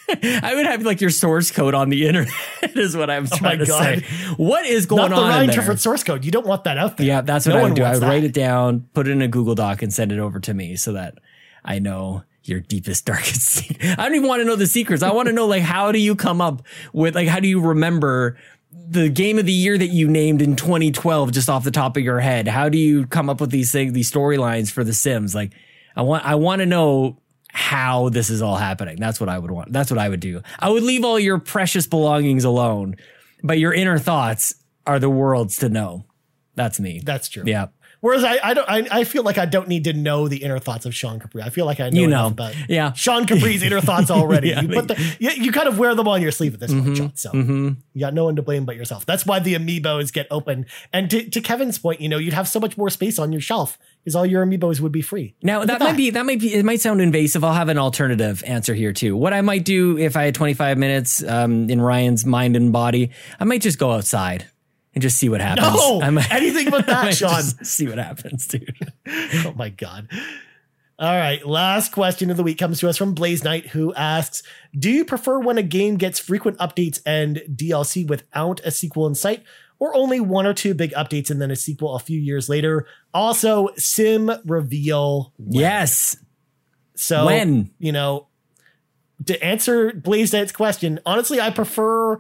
I would have like your source code on the internet is what I'm Oh trying to God. say. What is going Not the on? Ryan there? Source code. You don't want that out there. Yeah, that's what No I would do. I would write it down, put it in a Google Doc, and send it over to me so that I know your deepest, darkest secret. I don't even want to know the secrets. I want to know like how do you come up with like how do you remember the game of the year that you named in 2012 just off the top of your head? How do you come up with these things, these storylines for The Sims? Like I want I want to know how this is all happening. That's what I would want. That's what I would do. I would leave all your precious belongings alone, but your inner thoughts are the world's to know. That's me. That's true. Yeah. Whereas I, I don't, I, I feel like I don't need to know the inner thoughts of Sean Capri. I feel like I know You enough know. about Yeah. Sean Capri's inner thoughts already. Yeah, you put the, you, you kind of wear them on your sleeve at this Mm-hmm. point, Sean. So you got no one to blame but yourself. That's why the amiibos get open. And to, to Kevin's point, you know, you'd have so much more space on your shelf because all your amiibos would be free. Now Look that might be that might be it might sound invasive. I'll have an alternative answer here too. What I might do if I had 25 minutes um, in Ryan's mind and body, I might just go outside and just see what happens. No, I might, anything but that, Sean. just see what happens, dude. oh my god. All right, last question of the week comes to us from Blaze Knight, who asks Do you prefer when a game gets frequent updates and DLC without a sequel in sight, or only one or two big updates and then a sequel a few years later? Also, sim reveal. Yes. So When? you know, to answer Blaze Knight's question, honestly, I prefer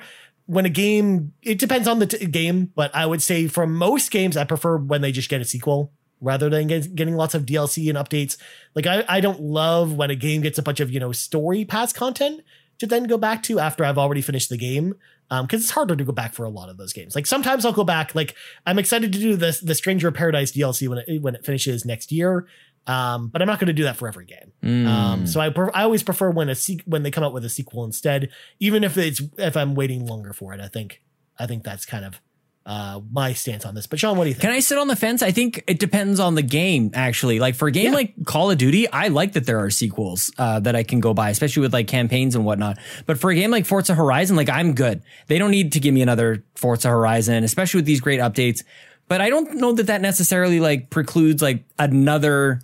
when a game. It depends on the t- game, but I would say for most games, I prefer when they just get a sequel rather than get, getting lots of DLC and updates. Like I, I don't love when a game gets a bunch of you know story pass content to then go back to after I've already finished the game. Um, because it's harder to go back for a lot of those games. Like sometimes I'll go back. Like I'm excited to do this the Stranger Paradise DLC when it when it finishes next year. Um, but I'm not going to do that for every game. Mm. Um, so I pre- I always prefer when a se- when they come out with a sequel instead, even if it's if I'm waiting longer for it. I think I think that's kind of uh my stance on this. But Sean, what do you think? Can I sit on the fence? I think it depends on the game, actually. Like for a game Yeah. like Call of Duty, I like that there are sequels uh, that I can go buy, especially with like campaigns and whatnot. But for a game like Forza Horizon, like I'm good. They don't need to give me another Forza Horizon, especially with these great updates. But I don't know that that necessarily like precludes like another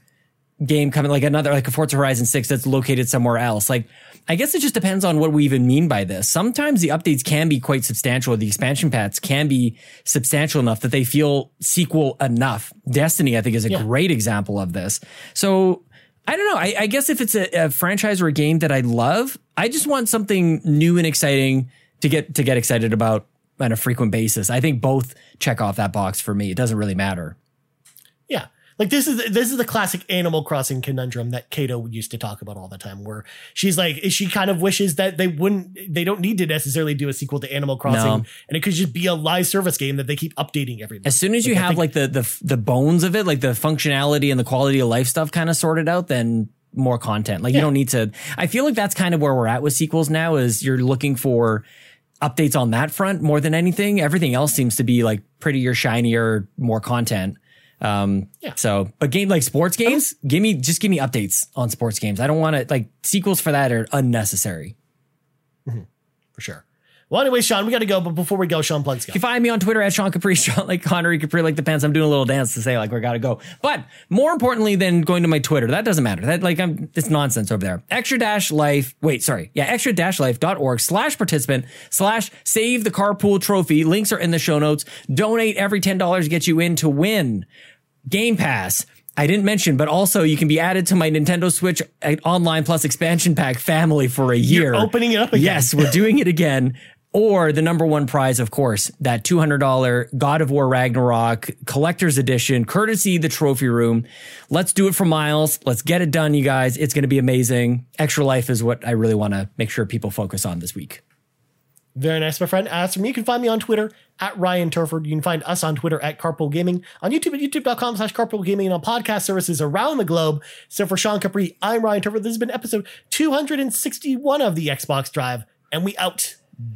game coming, like another, like a Forza Horizon 6 that's located somewhere else. Like, I guess it just depends on what we even mean by this. Sometimes the updates can be quite substantial. The expansion packs can be substantial enough that they feel sequel enough. Destiny, I think, is a Yeah. great example of this. So I don't know. I, I guess if it's a, a franchise or a game that I love, I just want something new and exciting to get to get excited about on a frequent basis. I think both check off that box for me. It doesn't really matter. Yeah. Like this is this is the classic Animal Crossing conundrum that Kato used to talk about all the time, where she's like, she kind of wishes that they wouldn't, they don't need to necessarily do a sequel to Animal Crossing, No. and it could just be a live service game that they keep updating every month. As soon as you have think- like the the the bones of it, like the functionality and the quality of life stuff kind of sorted out, then more content. Like you don't need to. I feel like that's kind of where we're at with sequels now. Is you're looking for updates on that front more than anything. Everything else seems to be like prettier, shinier, more content. Um, Yeah. So, but game like sports games, give me just give me updates on sports games. I don't want to like sequels for that are unnecessary. for sure. Well, anyway, Sean, we got to go, but before we go, Sean plugs go. You can find me on Twitter at Sean Capri, Sean like Connery Capri like the pants. I'm doing a little dance to say like we gotta go. But more importantly than going to my Twitter, that doesn't matter. That like I'm it's nonsense over there. Extra dash life. Wait, sorry. Yeah, extra dash life.org slash participant slash save the carpool trophy. Links are in the show notes. Donate every ten dollars gets you in to win. Game Pass. I didn't mention, but also you can be added to my Nintendo Switch uh, Online Plus expansion pack family for a year. You're opening it up again. Yes, we're doing it again. Or the number one prize, of course, that $200 God of War Ragnarok collector's edition, courtesy the trophy room. Let's do it for Miles. Let's get it done, you guys. It's going to be amazing. Extra life is what I really want to make sure people focus on this week. Very nice, my friend. As for me, you can find me on Twitter at Ryan Turford. You can find us on Twitter at Carpool Gaming, on YouTube at youtube.com slash carpool gaming, and on podcast services around the globe. So for Sean Capri, I'm Ryan Turford. This has been episode 261 of the Xbox Drive, and we out.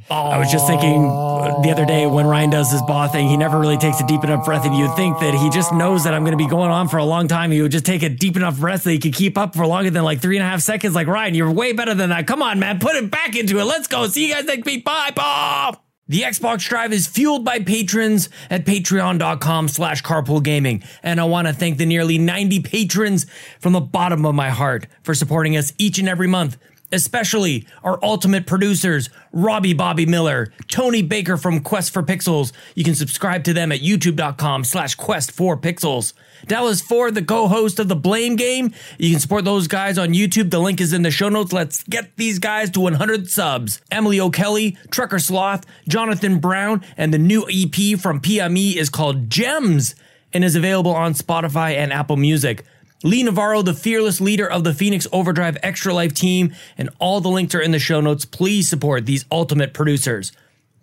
I was just thinking the other day when Ryan does his baw thing, he never really takes a deep enough breath, and you'd think that he just knows that I'm going to be going on for a long time. He would just take a deep enough breath that he could keep up for longer than like three and a half seconds. Like Ryan, you're way better than that. Come on, man, put it back into it. Let's go. See you guys next week. Bye, Bob. The Xbox Drive is fueled by patrons at patreon.com slash carpool gaming. And I want to thank the nearly 90 patrons from the bottom of my heart for supporting us each and every month. Especially our ultimate producers, Robby Bobby Miller, Tony Baker from Quest for Pixels. You can subscribe to them at youtube.com slash quest for pixels. Dallas Ford, the co-host of the Blame Game. You can support those guys on YouTube. The link is in the show notes. Let's get these guys to 100 subs. Emily O'Kelley, Trucker Sloth, Johnathan Brown, and the new EP from PME is called Gems and is available on Spotify and Apple Music. Lee Navarro, the fearless leader of the Phoenix Overdrive Extra Life team, and all the links are in the show notes. Please support these ultimate producers.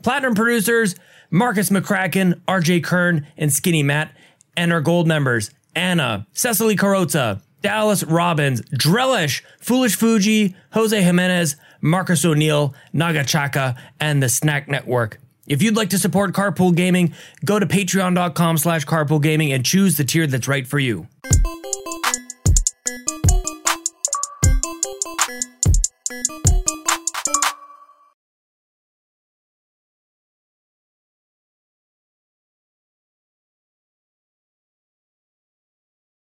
Platinum producers, Markus McCracken, RJ Kern, and Skinny Matt, and our gold members, Anna, Cecily Carrozza, Dallas Robbins, Drellish, Fulish Fuji, Jose Jimenez, Marcus O'Neill, Ngachacha, and the Snack Network. If you'd like to support Carpool Gaming, go to patreon.com slash carpool gaming and choose the tier that's right for you.